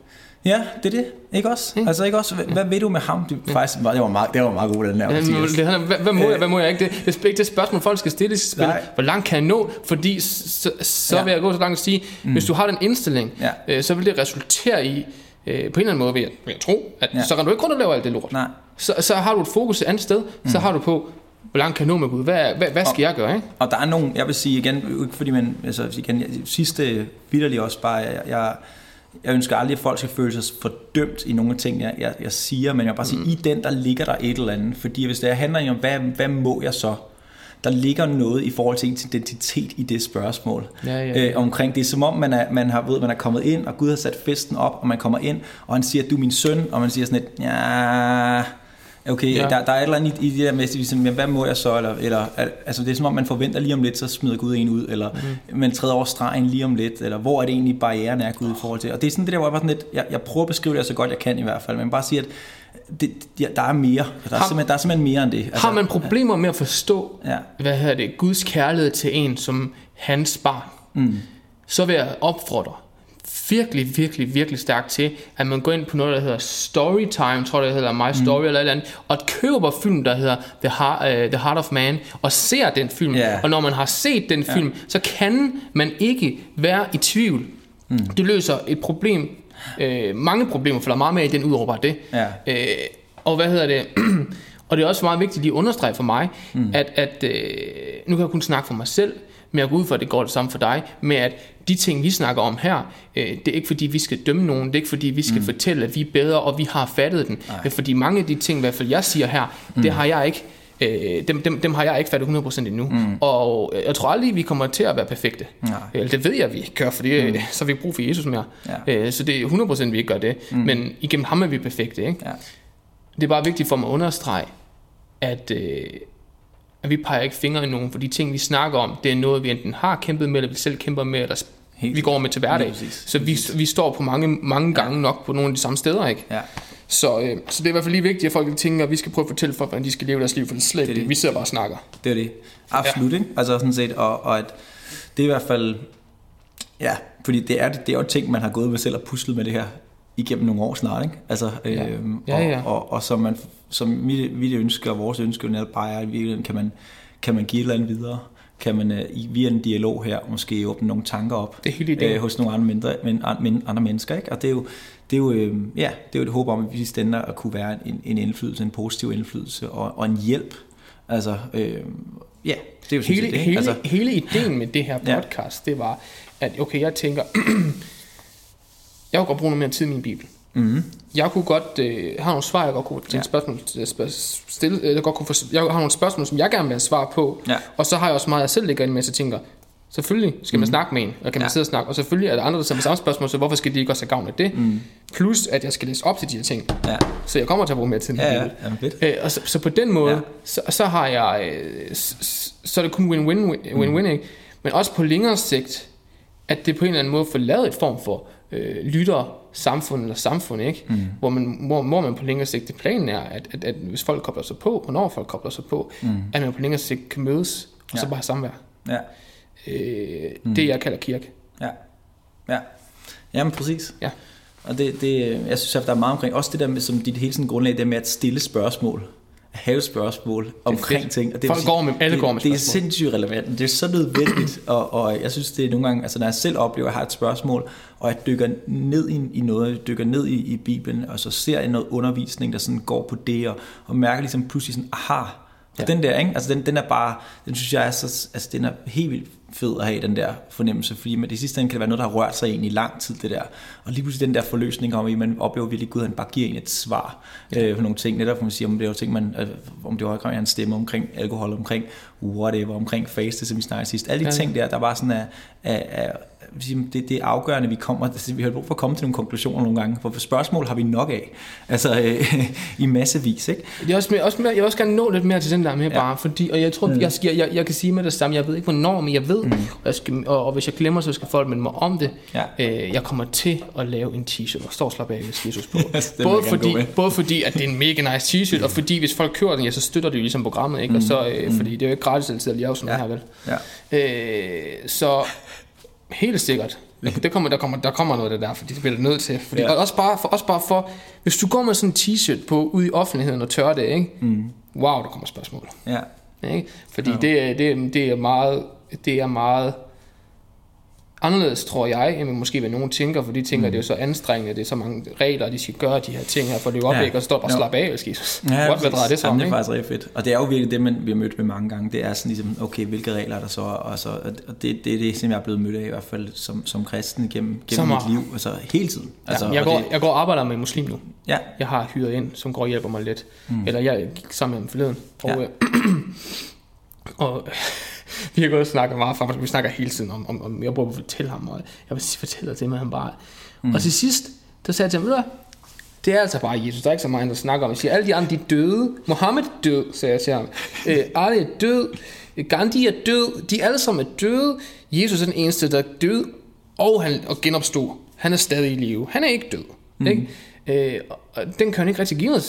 Ja, det er det. Ikke også? Mm. Altså ikke også, hvad, hvad ved du med ham? Det, faktisk, det var meget, det var meget god, den der. Ja, det, hvad, hvad, må jeg, hvad må jeg ikke? Det, det er ikke det spørgsmål, folk skal stille. Skal spille, hvor langt kan jeg nå? Fordi så, så ja. vil jeg gå så langt at sige, mm. hvis du har den indstilling, ja. øh, så vil det resultere i, øh, på en eller anden måde vil jeg, vil jeg tro, at ja. så kan du ikke kun at lave alt det lort. Nej. Så, så har du et fokus et andet sted, mm. så har du på, hvor langt kan jeg nå med Gud? Hvad, hvad, hvad skal og, jeg gøre? Ikke? Og der er nogen, jeg vil sige igen, fordi man, altså igen, sidste vidderligt også bare, jeg, jeg jeg ønsker aldrig, at folk skal føle sig fordømt i nogle af ting, jeg, jeg, jeg siger, men jeg vil bare sige, mm. i den, der ligger der et eller andet. Fordi hvis det handler om, hvad, hvad må jeg så? Der ligger noget i forhold til identitet i det spørgsmål. Ja, ja, ja. Øh, omkring det er som om, man er, man, har, ved, man er kommet ind, og Gud har sat festen op, og man kommer ind, og han siger, at du er min søn, og man siger sådan lidt, ja Okay, ja. der, der er et eller andet i, i det der med, ligesom, jamen, hvad må jeg så? Eller, eller, altså, det er som om, man forventer lige om lidt, så smider Gud en ud, eller mm. man træder over stregen lige om lidt, eller hvor er det egentlig barrieren er Gud i forhold til. Og det er sådan det der, hvor jeg bare sådan lidt, jeg, jeg prøver at beskrive det så godt jeg kan i hvert fald, men bare sige, at det, ja, der er mere. Der er, har, simpelthen, der er simpelthen mere end det. Altså, har man problemer med at forstå, ja. hvad hedder det, Guds kærlighed til en som hans barn, mm. så vil jeg opfordre virkelig, virkelig, virkelig stærkt til, at man går ind på noget, der hedder Storytime, tror jeg, det hedder My Story mm. eller et eller andet, og køber film, der hedder The Heart, uh, The Heart of Man, og ser den film. Yeah. Og når man har set den film, yeah. så kan man ikke være i tvivl. Mm. Det løser et problem, uh, mange problemer, for der er meget mere i den ud over bare det. Yeah. Uh, og hvad hedder det? og det er også meget vigtigt lige at understrege for mig, mm. at, at uh, nu kan jeg kun snakke for mig selv, men jeg går ud for, at det går det samme for dig, med at de ting, vi snakker om her, øh, det er ikke fordi, vi skal dømme nogen, det er ikke fordi, vi skal mm. fortælle, at vi er bedre, og vi har fattet den. Nej. Fordi mange af de ting, i hvert fald jeg siger her, mm. det har jeg ikke øh, dem, dem, dem har jeg ikke fattet 100% endnu. Mm. Og jeg tror aldrig, vi kommer til at være perfekte. Nej. Eller det ved jeg, vi ikke gør, fordi mm. så har vi ikke brug for Jesus mere. Ja. Øh, så det er 100% vi ikke gør det. Mm. Men igennem ham er vi perfekte. Ikke? Ja. Det er bare vigtigt for mig at understrege, at, øh, at vi peger ikke fingre i nogen, for de ting, vi snakker om, det er noget, vi enten har kæmpet med, eller vi selv kæmper med, eller Helt vi går med til hverdag. Så vi, vi står på mange, mange gange ja. nok på nogle af de samme steder, ikke? Ja. Så, øh, så det er i hvert fald lige vigtigt, at folk tænker, at vi skal prøve at fortælle folk, hvordan de skal leve deres liv, for det er slet det, det. Vi sidder bare og snakker. Det er det. Absolut, ja. ikke? Altså sådan set, og, og at det er i hvert fald, ja, fordi det er, det er jo ting, man har gået med selv og puslet med det her igennem nogle år snart, ikke? Altså, ja. Øh, ja, ja. Og, og, og, som, man, som mit, mit ønske og vores ønske netop bare er, at kan man, kan man give et eller andet videre kan man uh, via en dialog her måske åbne nogle tanker op det er helt uh, hos nogle andre, mindre, men, andre mennesker. Ikke? Og det er jo, det er jo, øh, ja, det er jo et håb om, at vi stænder at kunne være en, en indflydelse, en positiv indflydelse og, og en hjælp. Altså, øh, ja, det er jo hele, det. Hele, altså, hele ideen med det her podcast, ja. det var, at okay, jeg tænker, jeg vil godt bruge noget mere tid i min bibel. Mm. Jeg kunne godt øh, have nogle svar, jeg godt kunne ja. spørgsmål, spørg- stille, øh, jeg, godt kunne få, jeg har nogle spørgsmål, som jeg gerne vil have svar på. Ja. Og så har jeg også meget, jeg selv ligger ind med, så tænker, selvfølgelig skal man snakke med en, og kan man Ja. sidde og snakke, og selvfølgelig er der andre, der sender samme spørgsmål, så hvorfor skal de ikke også have gavn af det? Mm. Plus, at jeg skal læse op til de her ting. Ja, Så jeg kommer til at bruge mere tid. ja, ja. Jamen. Øh, og så, så på den måde, Ja. så, så har jeg, øh, s- s- så er det kun win-win, win-win, ikke? Men også på længere sigt, at det på en eller anden måde får lavet et form for øh, lytter samfund eller samfund, ikke? Mm. Hvor, man, hvor, hvor man på længere sigt, det planen er, at, at, at hvis folk kobler sig på, hvornår folk kobler sig på, mm. at man på længere sigt kan mødes, og ja. så bare have samvær. Ja, Øh, mm. Det jeg kalder kirke. ja, ja. Jamen, præcis. Ja. Og det, det, jeg synes, at der er meget omkring, også det der med, som dit hele sådan grundlag, det med at stille spørgsmål, have spørgsmål omkring fedt. ting. Og det, Folk sige, går med- alle det, går med Det er spørgsmål. sindssygt relevant, det er så nødvendigt, og, og jeg synes, det er nogle gange, altså når jeg selv oplever, at jeg har et spørgsmål, og jeg dykker ned i, i noget, jeg dykker ned i, i Bibelen, og så ser jeg noget undervisning, der sådan går på det, og, og mærker ligesom pludselig sådan, aha, og Ja. den der, ikke? Altså den, den er bare, den synes jeg er så, altså den er helt vildt fed at have, den der fornemmelse, fordi med det sidste ende kan det være noget, der har rørt sig ind i lang tid, det der. Og lige pludselig den der forløsning om, at man oplever virkelig, at Gud han bare giver en et svar ja. øh, på nogle ting, netop, man siger, om det er jo ting, man, øh, om det var omkring hans stemme, omkring alkohol, omkring whatever, omkring faste, som vi snakkede sidst. Alle de Ja, ting der, der bare sådan er, er, er det, det er afgørende, vi kommer, altså, vi har brug for at komme til nogle konklusioner nogle gange, for spørgsmål har vi nok af, altså øh, i massevis, ikke? Jeg, også mere, også mere, jeg vil også gerne nå lidt mere til den der med ja. bare, fordi, og jeg tror, mm. jeg, jeg, jeg, jeg kan sige med det samme, jeg ved ikke hvornår, men jeg ved, mm. og, jeg skal, og, og hvis jeg glemmer, så skal folk minde mig om det. Ja. Øh, jeg kommer til at lave en t-shirt, hvor står slap af, hvis Jesus på. Både, fordi, med. både fordi, at det er en mega nice t-shirt, og fordi hvis folk kører den, ja, så støtter det jo ligesom programmet, ikke? Og så, øh, fordi det er jo ikke gratis altid at lave sådan Ja. noget her, vel? Ja. Øh, så helt sikkert. Det kommer, der, kommer, der kommer noget af det der, fordi det bliver du nødt til. Fordi, Ja. ja. Og også bare, for, også bare for, hvis du går med sådan en t-shirt på ud i offentligheden og tør det, ikke? Mm. wow, der kommer spørgsmål. Ja. Ikke? Fordi det, er, det, er, det, er meget, det er meget anderledes, tror jeg, end måske hvad nogen tænker, for de tænker, mm. det er jo så anstrengende, det er så mange regler, de skal gøre de her ting her, for det er jo Ja. oplæg, og så står bare Jo. slap af, Jesus. Ja, What, hvad drejer det så om, det er ikke? faktisk rigtig fedt. Og det er jo virkelig det, man vi har mødt med mange gange. Det er sådan ligesom, okay, hvilke regler er der så? Og, så, og det, det er det, som jeg er blevet mødt af i hvert fald som, som kristen gennem, gennem mit liv. Altså hele tiden. Altså, Ja, jeg, og går, det, jeg går og arbejder med en muslim nu. ja, Jeg har hyret ind, som går og hjælper mig lidt. Mm. Eller jeg gik sammen med ham forleden. Og, Ja. ja. og vi har gået og snakket meget frem, vi snakker hele tiden om, om, om jeg prøver at fortælle ham, og jeg vil fortælle det med ham bare. Mm. Og til sidst, der sagde jeg til ham, ved det er altså bare Jesus, der er ikke så meget, der snakker om. Jeg siger, alle de andre, de er døde. Mohammed er død, sagde jeg til ham. Øh, Ali er død. Gandhi er død. De alle sammen er døde. Jesus er den eneste, der er død, og han og genopstod. Han er stadig i live. Han er ikke død. Mm. Ikke? Øh, og den kan han ikke rigtig give noget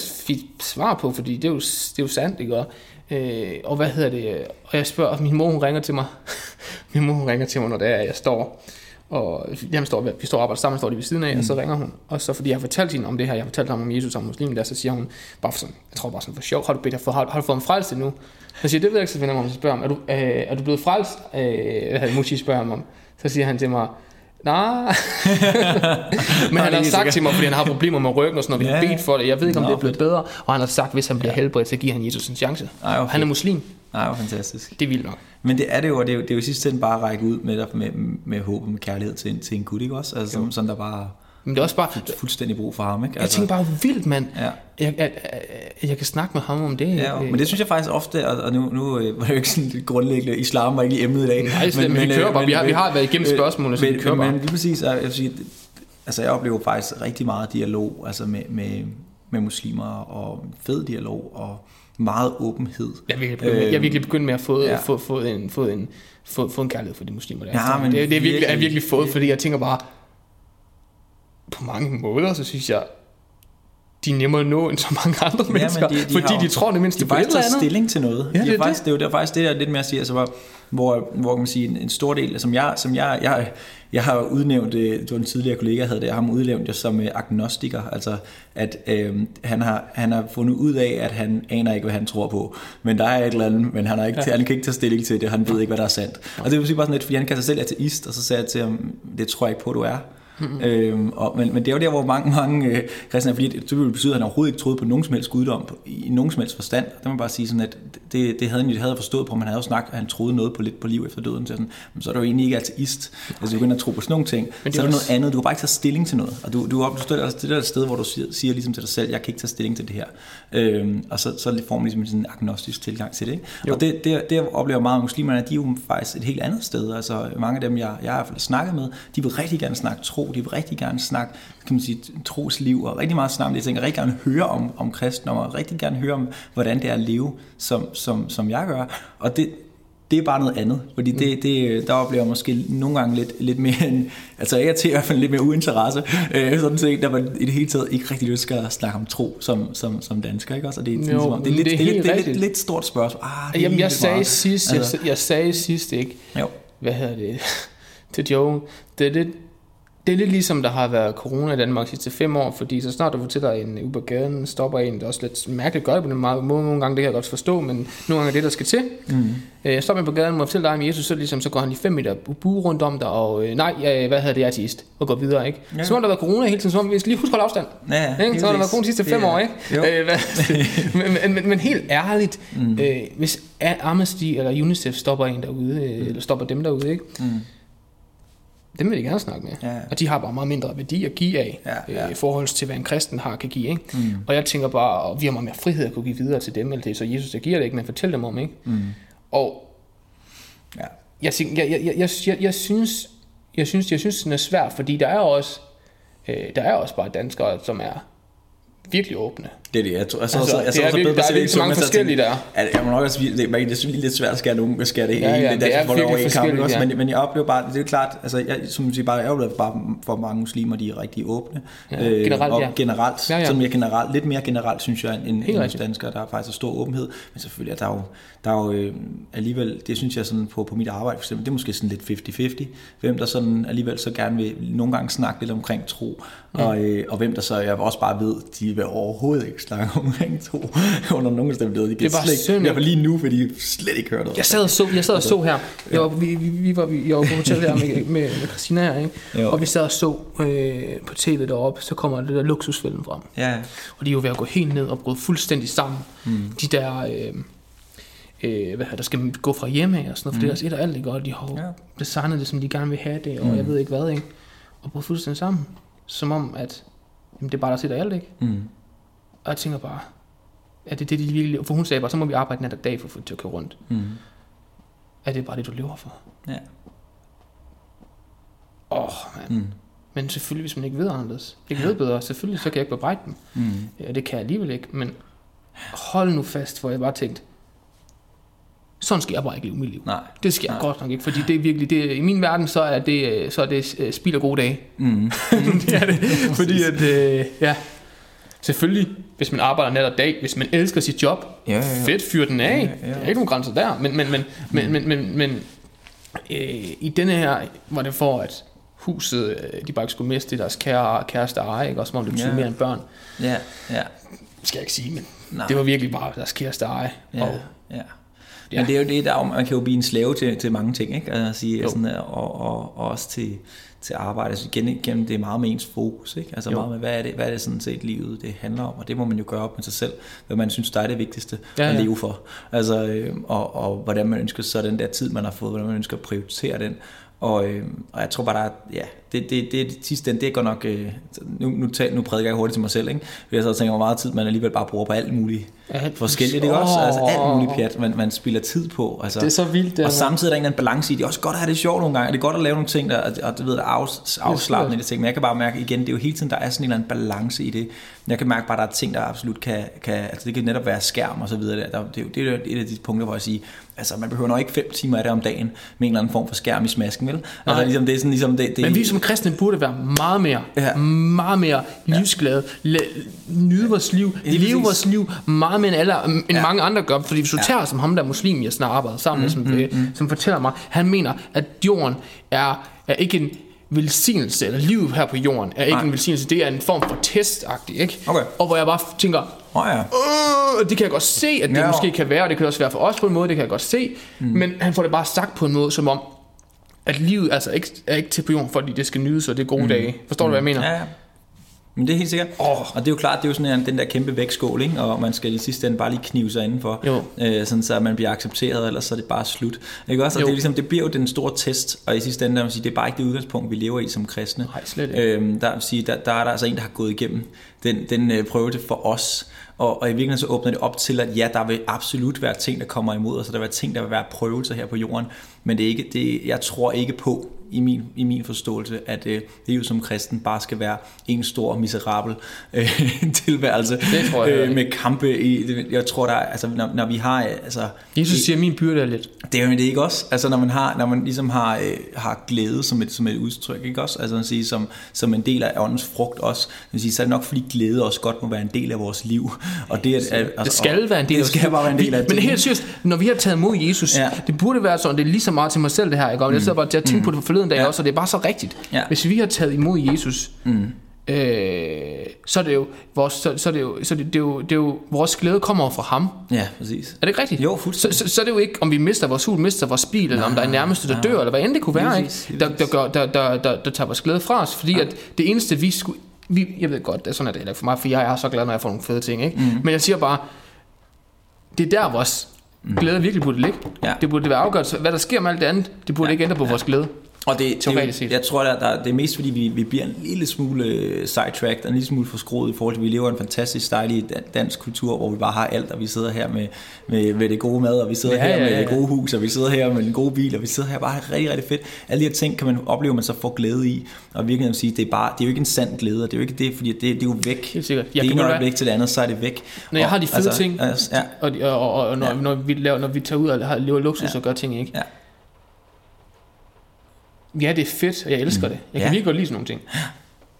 svar på, fordi det er jo, det er jo sandt, ikke? Og, øh, og hvad hedder det? Og jeg spørger, og min mor hun ringer til mig. min mor hun ringer til mig, når det er, jeg står og jamen, står, vi står og arbejder sammen, står de ved siden af, mm. og så ringer hun. Og så fordi jeg har fortalt hende om det her, jeg har fortalt ham om Jesus som muslim, der, så siger hun, bare for sådan, jeg tror bare sådan for sjov, har du, bedt, har, har du fået en frelse nu? Så siger jeg, det ved jeg ikke, så finder jeg mig, så spørger ham, er du, øh, er du blevet frelst? Øh, Mushi spørger ham om. Så siger han til mig, Nej. Men han har sagt til mig, fordi han har problemer med ryggen og sådan noget. Vi har Ja. bedt for det. Jeg ved ikke, om Nå, det er blevet bedre. Og han har sagt, hvis han bliver helbredt, så giver han Jesus en chance. Ej, han er muslim. nej, hvor fantastisk. Det er vildt nok. Men det er det jo, og det er jo, det er jo i sidste ende bare at række ud med, med, med håb og med kærlighed til, til en gut, ikke også? Altså, som, sådan der bare Men det er også bare... er fuldstændig brug for ham, ikke? Jeg tænker bare, vildt mand. Ja. Jeg, jeg, jeg, jeg kan snakke med ham om det. Ja, men det synes jeg faktisk ofte, og nu, nu øh, var det jo ikke sådan grundlæggende, islam var ikke i emnet i dag. Nej, men, men, vi kører bare. Vi har, vi har været igennem spørgsmålene, så men, vi kører men, bare. men lige præcis, jeg, vil sige, altså jeg oplever faktisk rigtig meget dialog altså med, med, med muslimer, og fed dialog, og meget åbenhed. Jeg er virkelig begyndt, jeg er virkelig begyndt med at få, ja. ja. få, få, en, få, en, få, få en kærlighed for de muslimer der. Ja, men det, det er virkelig, er virkelig- virkelig fået, fordi jeg tænker bare, på mange måder, så synes jeg, de er nemmere at nå end så mange andre ja, mennesker, de- de fordi har- de tror det mindste de på et eller andet. stilling til noget. Ja, de det er faktisk, det. er jo det er faktisk det, der er lidt mere at sige, altså, hvor, hvor, hvor kan man sige, en, en stor del, som jeg, som jeg, jeg, jeg har udnævnt, øh, det var en tidligere kollega, havde det, jeg har ham udnævnt som øh, agnostiker, altså at øh, han, har, han har fundet ud af, at han aner ikke, hvad han tror på, men der er et eller andet, men han, har ikke, ja. han kan ikke tage stilling til det, han ved ikke, hvad der er sandt. Og det vil sige bare sådan lidt, fordi han kan sig selv ateist, og så sagde jeg til ham, det tror jeg ikke på, du er. Mm-hmm. Øhm, og, men, men det er jo der, hvor mange, mange øh, kristne fordi det, ville betyde, at han overhovedet ikke troede på nogen som helst guddom på, i nogen som helst forstand. Det må man bare sige sådan, at det, det havde han jo havde forstået på, men han havde jo snakket, at han troede noget på lidt på liv efter døden. Så, sådan, men så er du jo egentlig ikke ateist. Altså du begynder at tro på sådan nogle ting. Men så er der noget andet. Du kan bare ikke tage stilling til noget. Og du, du, du, du altså, det der sted, hvor du siger, siger ligesom til dig selv, jeg kan ikke tage stilling til det her. Øhm, og så, så får man ligesom sådan en agnostisk tilgang til det. Ikke? Og det, det, det, oplever meget af muslimerne, at de er jo faktisk et helt andet sted. Altså mange af dem, jeg, jeg har snakket med, de vil rigtig gerne snakke tro, de vil rigtig gerne snakke kan man sige, trosliv, og rigtig meget snakke om det. Jeg tænker rigtig gerne høre om, om kristendom, og rigtig gerne høre om, hvordan det er at leve, som, som, som jeg gør. Og det, det er bare noget andet, fordi det, det, der oplever jeg måske nogle gange lidt, lidt mere, en, altså jeg til i hvert fald lidt mere uinteresse, øh, sådan set, der var i det hele taget ikke rigtig lyst at snakke om tro som, som, som dansker, ikke også? Og det, er, jo, som, det er, lidt, det er, det er, lidt, det er lidt, stort spørgsmål. Ah, Jamen jeg sagde, sidst, altså, jeg, jeg sagde sidst, ikke? Jo. Hvad hedder det? til Joe, det er lidt, det er lidt ligesom, der har været corona i Danmark de sidste fem år, fordi så snart du fortæller en på gaden, stopper en, det er også lidt mærkeligt gør det på den måde, nogle gange det kan jeg godt forstå, men nogle gange er det, der skal til. Mm. Øh, jeg stopper på gaden, og fortælle dig om Jesus, så, ligesom, så går han i fem meter bu rundt om dig, og øh, nej, ja, hvad hedder det, artist, og går videre, ikke? Ja. Så må der været corona hele tiden, så må vi lige huske at holde afstand. Ja, ikke? Så har der været corona de sidste fem ja. år, ikke? Øh, hvad, men, men, men, helt ærligt, mm. øh, hvis Amnesty eller UNICEF stopper en derude, øh, mm. eller stopper dem derude, ikke? Mm dem vil de gerne snakke med. Ja. Og de har bare meget mindre værdi at give af, ja, ja. Øh, i forhold til, hvad en kristen har kan give. Ikke? Mm. Og jeg tænker bare, at vi har meget mere frihed at kunne give videre til dem, eller det er så Jesus, der giver det ikke, men fortæl dem om. Ikke? Mm. Og ja. jeg, jeg, jeg, jeg, jeg, jeg, synes, jeg synes, jeg synes, den er svær, fordi der er også, øh, der er også bare danskere, som er virkelig åbne. Det er det. Jeg tror, altså, altså, jeg, så, jeg, så, bedre, der er ikke så mange forskellige der. At, jeg må nok også, det, det er lidt svært at skære nogen, skære det ja, ja, det, det er virkelig forskelligt, også, ja. men, men jeg oplever bare, det er klart, altså, jeg, som siger, bare, jeg oplever bare for mange muslimer, de er rigtig åbne. Ja, øh, generelt, og ja. generelt, ja, ja. Sådan mere generelt, lidt mere generelt, synes jeg, end, end danskere, der er faktisk stor åbenhed. Men selvfølgelig er der jo, der er jo øh, alligevel, det synes jeg sådan på, på mit arbejde for eksempel, det er måske sådan lidt 50-50, hvem der sådan alligevel så gerne vil nogle gange snakke lidt omkring tro, mm. og, øh, og hvem der så, jeg også bare ved, de vil overhovedet ikke snakke omkring tro under nogen bestemte De det var slet, synd. I hvert fald lige nu, fordi de slet ikke hørt noget. Jeg sad og så, jeg sad og så her, jeg var, vi, vi, vi var, jeg var på hotel her med, med, med Christina her, ikke? Jo. og vi sad og så øh, på tv deroppe, så kommer det der luksusfilm frem. Ja. Og de er jo ved at gå helt ned og bryde fuldstændig sammen. Mm. De der... Øh, øh, hvad der skal gå fra hjemme af og sådan noget, for mm. det er også et og alt, ikke? og de har ja. designet det, som de gerne vil have det, og mm. jeg ved ikke hvad, ikke? og bruger fuldstændig sammen, som om, at jamen, det er bare der sætter alt, ikke? Mm. Og jeg tænker bare, at det er det, de virkelig, for hun sagde bare, så må vi arbejde nat og dag for at få det til at køre rundt. Mm. Er det bare det, du lever for? Ja. Åh, oh, mand. Mm. Men selvfølgelig, hvis man ikke ved anderledes, ikke ved bedre, selvfølgelig, så kan jeg ikke bebrejde dem. Mm. Ja, det kan jeg alligevel ikke, men hold nu fast, for jeg bare tænkt, sådan skal jeg bare ikke leve mit liv. Nej. Det skal jeg Nej. godt nok ikke, fordi det er virkelig, det, i min verden, så er det, så er det uh, spild af gode dage. Mm. det er det, fordi at, uh, ja, selvfølgelig, hvis man arbejder nat og dag, hvis man elsker sit job, ja, ja, ja. fedt, fyr den af, ja, ja. der er ikke nogen grænser der, men, men, men, mm. men, men, men, men øh, i denne her, var det for, at huset, øh, de bare ikke skulle miste deres kære, kæreste eje, ikke? også som om det betyder ja. mere end børn. Ja, ja. Skal jeg ikke sige, men Nej. det var virkelig bare deres kæreste eje. Ja, og, ja. Ja. Men det er jo det, der man kan jo blive en slave til, til mange ting, ikke? Altså, sige, sådan, og, og, og også til, til arbejde. Altså igen, igen, det er meget med ens fokus, ikke? Altså jo. meget med, hvad er, det, hvad er det sådan set livet, det handler om, og det må man jo gøre op med sig selv, hvad man synes, der er det vigtigste ja, ja. at leve for. Altså, øh, og, og hvordan man ønsker så den der tid, man har fået, hvordan man ønsker at prioritere den, og, øh, og jeg tror bare, der er, ja, det, det, det, det sidste, det går nok, øh, nu, nu, tag, nu prædiker jeg hurtigt til mig selv, ikke? For jeg så tænker, hvor meget tid man alligevel bare bruger på alt muligt alt forskelligt, ikke også? Altså alt muligt pjat, man, man spiller tid på. Altså, det er så vildt. Det og samtidig er der en balance i det. Det er også godt at have det sjovt nogle gange, det er godt at lave nogle ting, der, og du ved, af, afslappende i det ting, men jeg kan bare mærke igen, det er jo hele tiden, der er sådan en eller anden balance i det. Jeg kan mærke bare, at der er ting, der absolut kan, kan altså det kan netop være skærm og så videre. Der, det, er, det er et af de punkter, hvor jeg siger, altså man behøver nok ikke fem timer af det om dagen med en eller anden form for skærm i smasken, vel? Altså, ligesom, det er sådan, ligesom det, det, Men vi som kristne burde være meget mere, ja. meget mere livsglade, ja. nyde vores liv, ja, leve vores liv meget mere end, alle, end ja. mange andre gør, fordi hvis du ja. tager som ham der muslim, jeg snart arbejder sammen med, mm, som, mm, mm. som fortæller mig, han mener, at jorden er, er ikke en velsignelse, eller livet her på jorden, er ikke Nej. en velsignelse, det er en form for testagtig, ikke? Okay. Og hvor jeg bare tænker, oh, ja. øh, det kan jeg godt se, at det ja, måske kan være, og det kan også være for os på en måde, det kan jeg godt se, mm. men han får det bare sagt på en måde, som om, at livet altså ikke, er ikke til på jorden, fordi det skal nydes, og det er gode mm. dage. Forstår du, hvad jeg mener? Ja, ja. Men det er helt sikkert. Åh. Og det er jo klart, det er jo sådan en, den der kæmpe vægtskål, ikke? og man skal i sidste ende bare lige knive sig indenfor, Jo. øh, sådan så man bliver accepteret, ellers så er det bare slut. Ikke også? Og Jo. det, er ligesom, det bliver jo den store test, og i sidste ende, man sige, det er bare ikke det udgangspunkt, vi lever i som kristne. Nej, slet ikke. Øhm, der, vil sige, der, der er der altså en, der har gået igennem den, den øh, prøvelse for os, og, og i virkeligheden så åbner det op til, at ja, der vil absolut være ting, der kommer imod os, og der vil være ting, der vil være prøvelser her på jorden, men det er ikke, det, jeg tror ikke på, i min, i min forståelse, at øh, livet som kristen bare skal være en stor, miserabel øh, tilværelse Det tror jeg øh, med kampe i. det- Jeg tror, der er, altså, når, når vi har, øh, altså, Jesus siger, min byrde er lidt. det er jo det ikke også. Altså når man har, når man ligesom har, øh, har glæde som et, som et udtryk, ikke også? Altså sige, som, som en del af åndens frugt også. Det sige, så er det nok fordi glæde også godt må være en del af vores liv. Og det, er, at, altså, Det skal være en del af Det skal bare være en del af Vi- Men det. helt seriøst, når vi har taget imod Jesus, Ja. det burde være sådan, det er lige så meget til mig selv det her, ikke? Og jeg sidder bare til at tænke på det forleden dag Ja. også, og det er bare så rigtigt. Ja. Hvis vi har taget imod Jesus, mm. øh, så er det jo, vores, så, så er det jo, så det, det, er jo, det er jo, vores glæde kommer fra ham. Ja, præcis. Er det ikke rigtigt? Jo, så, fuldstændig. så, så, er det jo ikke, om vi mister vores hus, mister vores bil, eller om der er nærmeste, der dør, eller hvad end det kunne være, præcis, ikke? Der, der, gør, der, der, der, der tager vores glæde fra os. Fordi at det eneste, vi skulle... Vi, jeg ved godt, det er sådan er det ikke for mig, for jeg er så glad, når jeg får nogle fede ting. Ikke? Mm. Men jeg siger bare, det er der, vores glæde virkelig burde ligge. Ja. Det burde være afgørende. Hvad der sker med alt det andet, det burde ja. ikke ændre på ja. vores glæde. Og det, det, set. jeg tror, der, der, det er mest fordi, vi, vi bliver en lille smule øh, sidetracked, og en lille smule forskroet i forhold til, at vi lever i en fantastisk dejlig dan- dansk kultur, hvor vi bare har alt, og vi sidder her med, med, med det gode mad, og vi sidder Ja, her ja, med ja. det gode hus, og vi sidder her med den gode bil, og vi sidder her bare har rigtig, rigtig fedt. Alle de her ting kan man opleve, man så får glæde i, og virkelig at sige, det er, bare, det er jo ikke en sand glæde, og det er jo ikke det, fordi det, det er jo væk. Helt sikkert. Det Jeg kan ene øjeblik til det andet, så er det væk. Når jeg Og, har de fede altså, ting, altså, Ja, Og, og, og, og når, ja. når, vi laver, når vi tager ud og har- lever luksus Ja. og gør ting, ikke? Ja. Ja, det er fedt, og jeg elsker det. Jeg kan Ja. virkelig godt lide sådan nogle ting.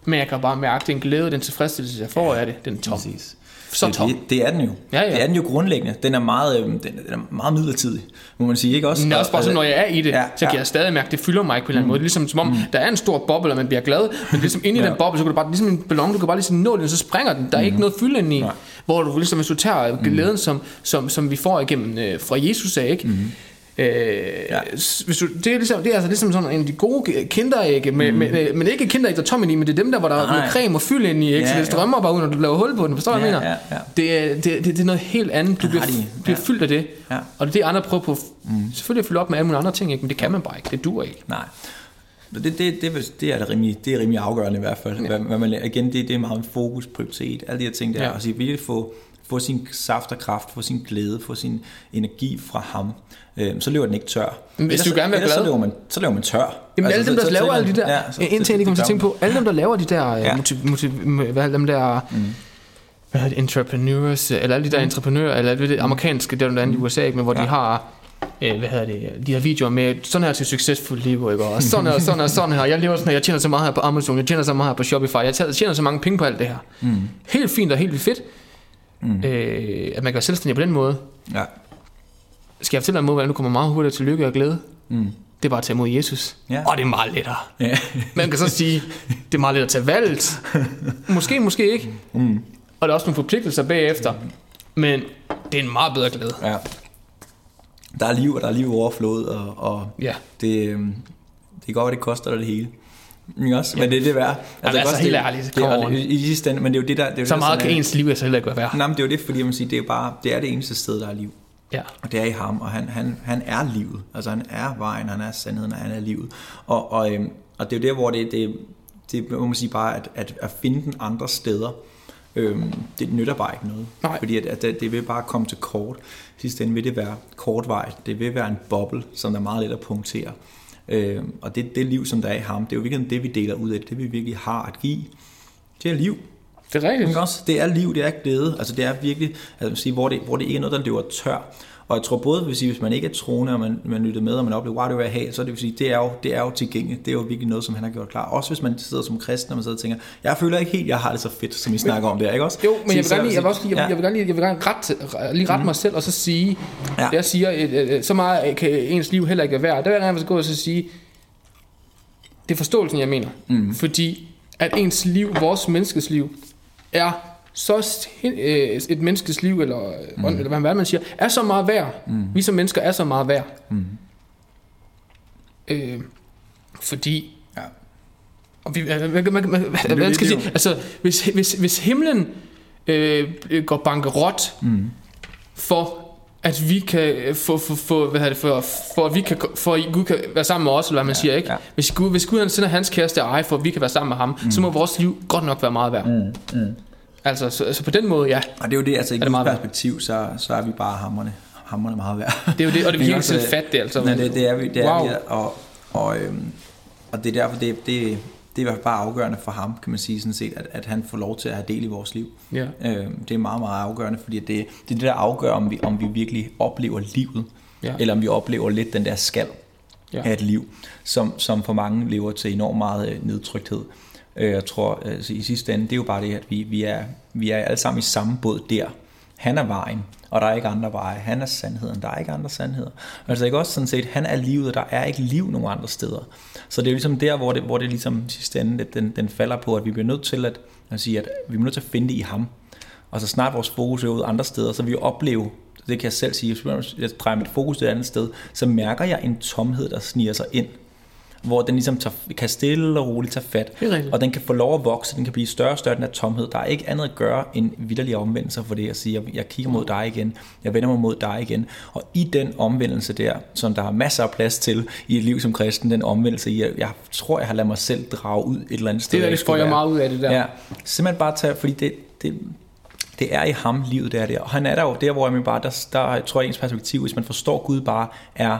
Men jeg kan bare mærke den glæde, den tilfredsstillelse, jeg får af det. Den er tom. præcis. Så det, tom. Det, det er den jo. Ja, ja. Det er den jo grundlæggende. Den er meget, øhm, den, den er meget midlertidig, må man sige. Ikke også? Men også bare sådan, når jeg er i det, Ja, så kan ja. jeg stadig mærke, at det fylder mig på en eller anden måde. Ligesom som om, der er en stor boble, og man bliver glad, men ligesom inde i Ja. den boble, så kan du bare, ligesom en ballon, du kan bare ligesom nå den, og så springer den. Der er ikke noget fylde inde i. Nej. Hvor du ligesom, hvis du tager glæden, som, som, som vi får igennem øh, fra Jesus af, ikke? Øh, s- hvis du, det, er ligesom, det er altså ligesom sådan en af de gode kinderægge, med, med, med, men ikke kinderæg, der er tom i, men det er dem der, hvor der er Nej. noget creme og fyld inde i, ikke? Ja, så det ja. strømmer bare ud, når du laver hul på den. Forstår du, hvad jeg Ja, mener? ja, ja. Det, er, det, det, det er noget helt andet. Du Ja, bliver, de. bliver Ja. fyldt af det. Ja. Og det er det, andre prøver på. Mm. Selvfølgelig at fylde op med alle mulige andre ting, ikke? men det kan man bare ikke. Det dur ikke. Nej. Det, det, det, det, er det rimelig, det er rimelig afgørende i hvert fald. Ja. Hvad, hvad man, igen, det, det er meget fokus, prioritet, alle de her ting der. Ja. Ja. Altså virkelig få, få sin saft og kraft, få sin glæde, få sin energi fra ham. Øhm, så løber den ikke tør. Men hvis Ellers- du gerne vil være glad- Så løber man, så løber man tør. Jamen altså, alle dem, så- der så laver tænker alle de der, ja, så- ting, jeg kommer til at tænke på, alle dem, der laver de der, Ja. ja. motiv, motiv, hvad dem der, mm. hvad det, entrepreneurs, eller alle de der entreprenører, eller det, det amerikanske, det er der i USA, ikke, men hvor ja. De har, øh, hvad hedder det, de her videoer med, sådan her til succesfuldt liv, ikke, og sådan her, sådan her, sådan her, jeg lever sådan her, jeg tjener så meget her på Amazon, jeg tjener så meget her på Shopify, jeg tjener- så mange penge på alt det her. Mm. Helt fint og helt fedt, mm. øh, at man kan være selvstændig på den måde. Ja. Skal jeg fortælle dig en måde, hvordan du kommer meget hurtigere til lykke og glæde? Mm. Det er bare at tage imod Jesus. Ja. Og det er meget lettere. Ja. Man kan så sige, det er meget let at tage valget. Måske, måske ikke. Mm. Og der er også nogle forpligtelser bagefter. Men det er en meget bedre glæde. ja. Der er liv, og der er liv overflod, og, og Ja. det, øhm, det kan godt være, det koster dig det hele. Ikke også? Men det er det værd. Altså, altså, godt, helt det, ærligt, det, er, i, i sidste ende, men det er jo det der... Det er jo Så det, der meget kan er- ens liv altså heller ikke være. Nej, men det er jo det, fordi man siger, det er, bare, det er det eneste sted, der er liv. Ja. Og det er i ham, og han, han, han er livet. Altså han er vejen, han er sandheden, og han er livet. Og, og, øhm, og det er jo der, hvor det, det, det må man sige bare, at, at, at finde den andre steder, øhm, det nytter bare ikke noget. Nej. Fordi at, at det, det vil bare komme til kort. I sidste ende vil det være kortvejt. Det vil være en boble, som er meget let at punktere. Øhm, og det, det liv, som der er i ham, det er jo virkelig det, vi deler ud af. Det vi virkelig har at give. Det er liv. Det er rigtigt. Ikke også? Det er liv, det er glæde. Altså det er virkelig, altså, sige, hvor, det, hvor det ikke er noget, der løber tør. Og jeg tror både, vil sige, hvis man ikke er troende, og man, man lytter med, og man oplever, wow, det vil jeg have, så det vil sige, det er, jo, det er jo tilgængeligt. Det er jo virkelig noget, som han har gjort klar. Også hvis man sidder som kristen, og man sidder og tænker, jeg føler ikke helt, jeg har det så fedt, som I snakker om der, ikke også? Jo, men jeg vil gerne lige, jeg vil også lige, jeg, ja. jeg vil gerne lige, jeg vil gerne ret, lige rette mig selv og så sige, Ja. jeg siger, øh, øh, så meget kan ens liv heller ikke være værd. Der vil jeg gerne gå og så sige, det er forståelsen, jeg mener. Mm. Fordi at ens liv, vores menneskes liv, er så øh, et menneskes liv, eller, mm. eller hvad, man siger, er så meget værd. Mm. Vi som mennesker er så meget værd. Mm. Øh, Fordi Ja. Og vi, man, man, man, man, hvad skal sige? Altså, hvis, hvis, hvis himlen øh, går bankerot Mm. for at vi kan få, for, for, hvad hedder det, for, for at vi kan, for at Gud kan være sammen med os, eller hvad man ja, siger, ikke? ja. Hvis Gud, hvis Gud han sender hans kæreste ej, for at vi kan være sammen med ham, mm. så må vores liv godt nok være meget værd. Mm. Mm. Altså, så, så på den måde, ja. Og det er jo det, altså i værd? perspektiv, så, så er vi bare hammerne, hammerne meget værd. Det er jo det, og det er Ikke virkelig også, til fat, det altså. Nej, det, det er vi, det er Wow. vi, og, og, øhm, og det er derfor, det, det, det er i hvert fald bare afgørende for ham, kan man sige sådan set, at, at han får lov til at have del i vores liv. Ja. Øhm, det er meget, meget afgørende, fordi det, det er det, der afgør, om vi, om vi virkelig oplever livet, Ja. eller om vi oplever lidt den der skal Ja. af et liv, som, som for mange lever til enormt meget øh, nedtrykthed. Øh, Jeg tror, øh, altså, i sidste ende, det er jo bare det, at vi, vi, er, vi er alle sammen i samme båd der. Han er vejen, og der er ikke andre veje. Han er sandheden, der er ikke andre sandheder. Altså ikke også sådan set, han er livet, og der er ikke liv nogen andre steder. Så det er jo ligesom der, hvor det, hvor det ligesom i sidste ende, at den, den falder på, at vi bliver nødt til at, at sige, at vi bliver nødt til at finde det i ham. Og så snart vores fokus er ud andre steder, så vil vi opleve, det kan jeg selv sige, hvis jeg drejer mit fokus et andet sted, så mærker jeg en tomhed, der sniger sig ind hvor den ligesom tager, kan stille og roligt tage fat, er og den kan få lov at vokse, den kan blive større og større, den her tomhed. Der er ikke andet at gøre end vidderlige omvendelser for det at sige, jeg, jeg kigger mod dig igen, jeg vender mig mod dig igen. Og i den omvendelse der, som der er masser af plads til i et liv som kristen, den omvendelse, jeg, jeg tror, jeg har ladet mig selv drage ud et eller andet sted. Det der, hvor det får jeg meget ud af det der. Ja, simpelthen bare tage, fordi det, det, det er i ham, livet det er der. Og han er der jo der, hvor jeg bare, der, der tror jeg ens perspektiv, hvis man forstår Gud bare er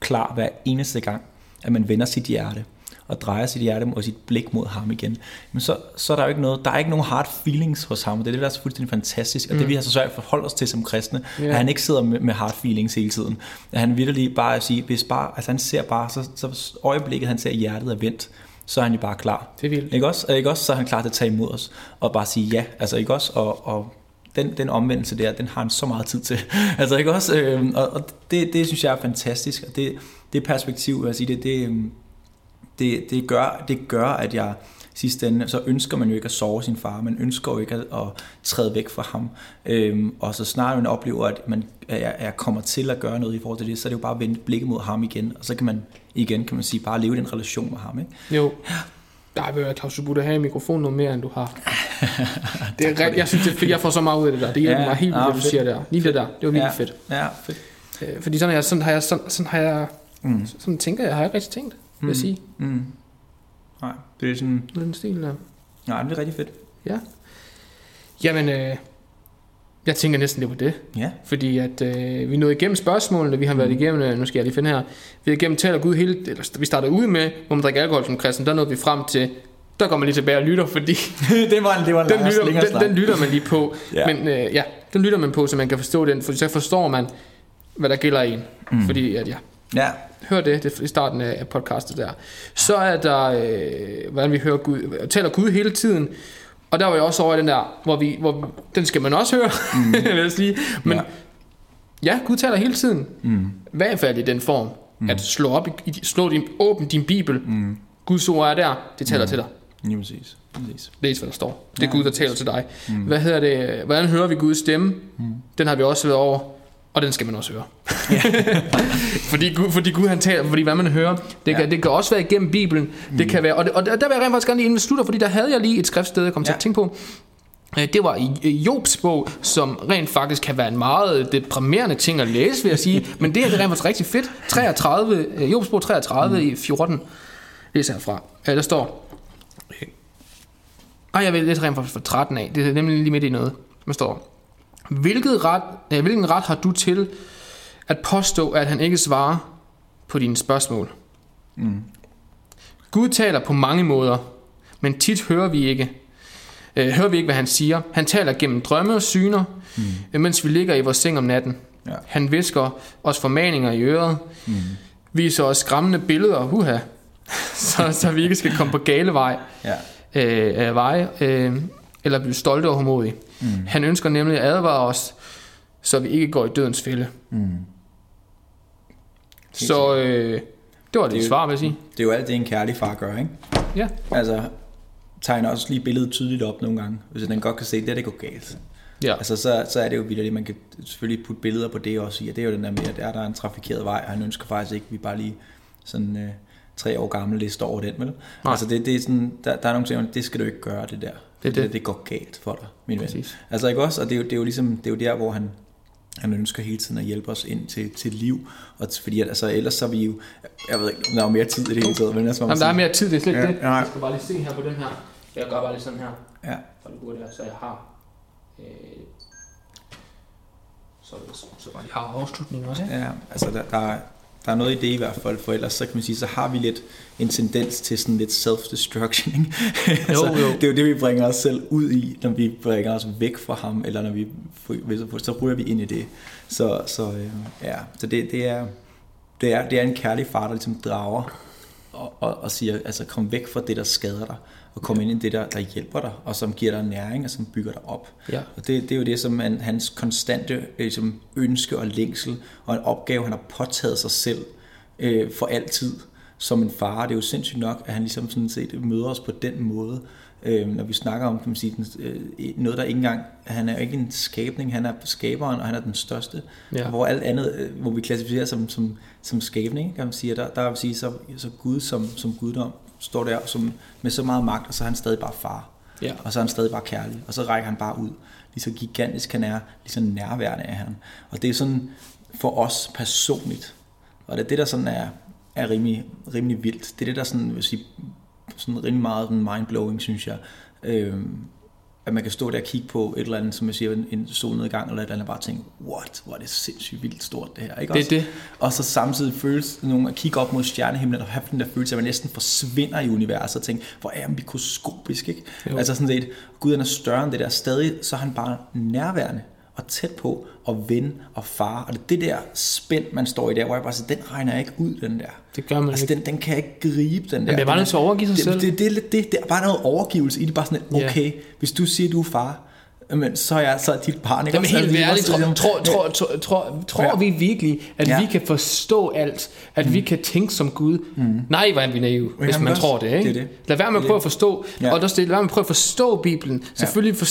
klar hver eneste gang, at man vender sit hjerte og drejer sit hjerte og sit blik mod ham igen, men så, så er der jo ikke noget, der er ikke nogen hard feelings hos ham, det er det, der er så fuldstændig fantastisk, og det vi har så svært at forholde os til som kristne, Ja. at han ikke sidder med, med hard feelings hele tiden, at han virkelig bare at sige, hvis bare, altså han ser bare, så, så øjeblikket han ser hjertet er vendt, så er han jo bare klar. Det er vildt. Ikke også? Ikke også? Så er han klar til at tage imod os og bare sige ja. Altså ikke også? Og, og den, den omvendelse der, den har han så meget tid til. altså ikke også? Øhm, og og det, det synes jeg er fantastisk. Og det, det perspektiv, vil jeg sige, det, det, øhm, det, det, gør, det gør, at jeg sidste ende, så ønsker man jo ikke at sove sin far, man ønsker jo ikke at, at træde væk fra ham. Øhm, og så snart man oplever, at man at jeg, jeg kommer til at gøre noget i forhold til det, så er det jo bare at vende blikket mod ham igen, og så kan man igen, kan man sige, bare leve den relation med ham. Ikke? Jo. Ved du hvad, Claus, du burde have en mikrofon noget mere, end du har. det er rigtigt. Jeg synes, det er fedt. Jeg får så meget ud af det der. Det hjælper Ja, mig helt vildt, ja, det du fedt. siger der. Lige det der. Det var virkelig ja, fedt. Ja, fedt. Øh, Fordi sådan, jeg, sådan har jeg, sådan, sådan har jeg, Mm. sådan tænker jeg, har jeg ikke rigtig tænkt, vil jeg Mm. sige. Mm. Nej, det er sådan... Noget Den stil der. Nej, det er rigtig fedt. Ja. Jamen, øh, jeg tænker næsten det var det. Ja. Fordi at øh, vi nåede igennem spørgsmålene, vi har været igennem, øh, nu skal jeg lige finde her, vi har igennem taler Gud hele, eller vi startede ud med, hvor man drikker alkohol som kristen, der nåede vi frem til, der går man lige tilbage og lytter, fordi det var en, det var en den, lytter, den, den lytter man lige på. Ja. Men øh, ja, den lytter man på, så man kan forstå den, for så forstår man, hvad der gælder en. Mm. Fordi at ja, Ja, hør det, det er i starten af podcastet der. Så er der, øh, hvordan vi hører Gud, taler Gud hele tiden, og der var jeg også over i den der, hvor vi, hvor den skal man også høre, mm. vil jeg sige. Men Ja. ja. Gud taler hele tiden. mm. I hvert fald i den form, mm. at slå op, i, i- slå din, åbn din bibel, Mm. Guds ord er der, det taler mm. til dig. lige præcis. præcis. Læs, hvad der står. Det er Ja, Gud, der taler til dig. Mm. Hvad hedder det? Hvordan hører vi Guds stemme? Mm. Den har vi også været over, og den skal man også høre. fordi, Gud, fordi Gud han taler, fordi hvad man hører, det kan, Ja. det kan også være igennem Bibelen. Det kan være, og, det, og der, der vil jeg rent faktisk gerne lige inden vi slutter, fordi der havde jeg lige et skriftsted, jeg kom til Ja. at tænke på. Øh, Det var i Jobs bog, som rent faktisk kan være en meget deprimerende ting at læse, vil jeg sige. Men det her det er rent faktisk rigtig fedt. 33, øh, Jobs bog 33 mm. i 14, læser jeg fra. Øh, Der står, ej, jeg vil læse rent faktisk fra 13 af. Det er nemlig lige midt i noget. Der står, Hvilket ret, øh, hvilken ret har du til at påstå, at han ikke svarer på dine spørgsmål? Mm. Gud taler på mange måder, men tit hører vi ikke. Øh, hører vi ikke, hvad han siger. Han taler gennem drømme og syner, mm. mens vi ligger i vores seng om natten. Ja. Han visker os formaninger i øret, Mm. viser os skræmmende billeder, huha, så, så vi ikke skal komme på gale vej, Ja. øh, af veje, øh, eller blive stolte og hårdmodige. Mm. Han ønsker nemlig at advare os, så vi ikke går i dødens fælde. Mm. Så øh, det var det, Det svar, vil jeg sige. Det er jo alt det, en kærlig far gør, ikke? Ja. Altså, tegner også lige billedet tydeligt op nogle gange, hvis den godt kan se, det, det går galt. Ja. Altså, så, så er det jo vildt, man kan selvfølgelig putte billeder på det også i, og det er jo den der med, at der er der en trafikeret vej, og han ønsker faktisk ikke, at vi bare lige sådan øh, tre år gammel liste over den, vel? Nej. Altså det, det er sådan, der, der er nogle ting, det skal du ikke gøre, det der. Det er det. det går galt for dig, min ven. Præcis. Altså ikke også? Og det er jo, det er jo ligesom, det er jo der, hvor han, han ønsker hele tiden at hjælpe os ind til, til liv. Og t- fordi at, altså, ellers så er vi jo, jeg ved ikke, om der er jo mere tid i det hele taget, men altså, Jamen, der er mere tid, det er slet ikke Ja, det. nej. Jeg skal bare lige se her på den her. Jeg gør bare lige sådan her. Ja, For det burde jeg, så jeg har... Øh, så, så bare lige har afslutningen også. ja altså der, der, er, der er noget i det i hvert fald, for ellers så kan man sige, så har vi lidt en tendens til sådan lidt self-destruction, ikke? altså, Jo, jo. Det er jo det, vi bringer os selv ud i, når vi bringer os væk fra ham, eller når vi, så ryger vi ind i det. Så, så øh, ja, så det, det er, det er, det er en kærlig far, der ligesom drager og, og, og siger, altså kom væk fra det, der skader dig, og kom ind i det, der, der hjælper dig, og som giver dig næring, og som bygger dig op. Ja. Og det, det er jo det, som han, hans konstante øh, ligesom, ønske og længsel, og en opgave, han har påtaget sig selv øh, for altid som en far. Det er jo sindssygt nok, at han ligesom sådan set møder os på den måde, øh, når vi snakker om kan man sige, den, øh, noget, der ikke engang, han er jo ikke en skabning, han er skaberen, og han er den største, Ja. hvor alt andet, øh, hvor vi klassificerer som, som, som skabning, kan man sige, der, der vil sige, så, så Gud som, som guddom står der som, med så meget magt, og så er han stadig bare far. Ja. Og så er han stadig bare kærlig, og så rækker han bare ud. Lige så gigantisk han er, lige så nærværende er han. Og det er sådan for os personligt. Og det er det, der sådan er, er rimelig, rimelig vildt. Det er det, der sådan, vil sige, sådan rimelig meget mindblowing, synes jeg. Øhm, at man kan stå der og kigge på et eller andet, som jeg siger, en, solnedgang eller et eller andet, og bare tænke, what, hvor er det sindssygt vildt stort det her, ikke Det også? det. Og så samtidig føles nogle at kigge op mod stjernehimlen og have den der følelse, at man næsten forsvinder i universet og tænke, hvor er han mikroskopisk, ikke? Jo. Altså sådan set, Gud han er større end det der. Stadig så er han bare nærværende og tæt på og ven og far. Og det er det der spænd, man står i der, hvor jeg bare siger, den regner jeg ikke ud, den der. Det gør man Altså, ikke. den, den kan jeg ikke gribe, den der. bliver bare Den nødt til at overgive sig det, selv. Det, det, er lidt det, det er bare noget overgivelse i det. Bare sådan, okay, hvis du siger, du er far, men så er jeg så er dit barn. Ikke? Jamen også? helt det er ærligt, også tror, ligesom- tror, tror, tror, tror, tror Ja. vi virkelig, at Ja. vi kan forstå alt, at vi kan tænke som Gud? Nej, hvor er vi naive, hvis man også, tror det, ikke? det er det. Lad være med at Det er prøve at forstå, Ja. og der lad være med at prøve at forstå Bibelen. Selvfølgelig for,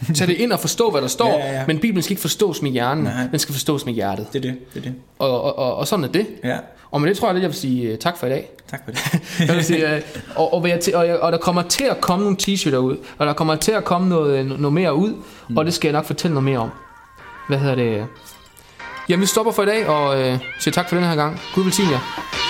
tage det ind og forstå, hvad der står, Ja, ja, ja. men Bibelen skal ikke forstås med hjernen, Nej. den skal forstås med hjertet. Det er det, det er det. Og, og, og, og sådan er det. Ja, Og med det tror jeg lidt, jeg vil sige uh, tak for i dag. tak for det. Jeg vil sige, øh, og, og, jeg og, og der kommer til at komme nogle t-shirter ud, og der kommer til at komme noget, noget mere ud, mm. og det skal jeg nok fortælle noget mere om. Hvad hedder det? Jamen, vi stopper for i dag, og øh, siger tak for den her gang. Gud velsigne jer.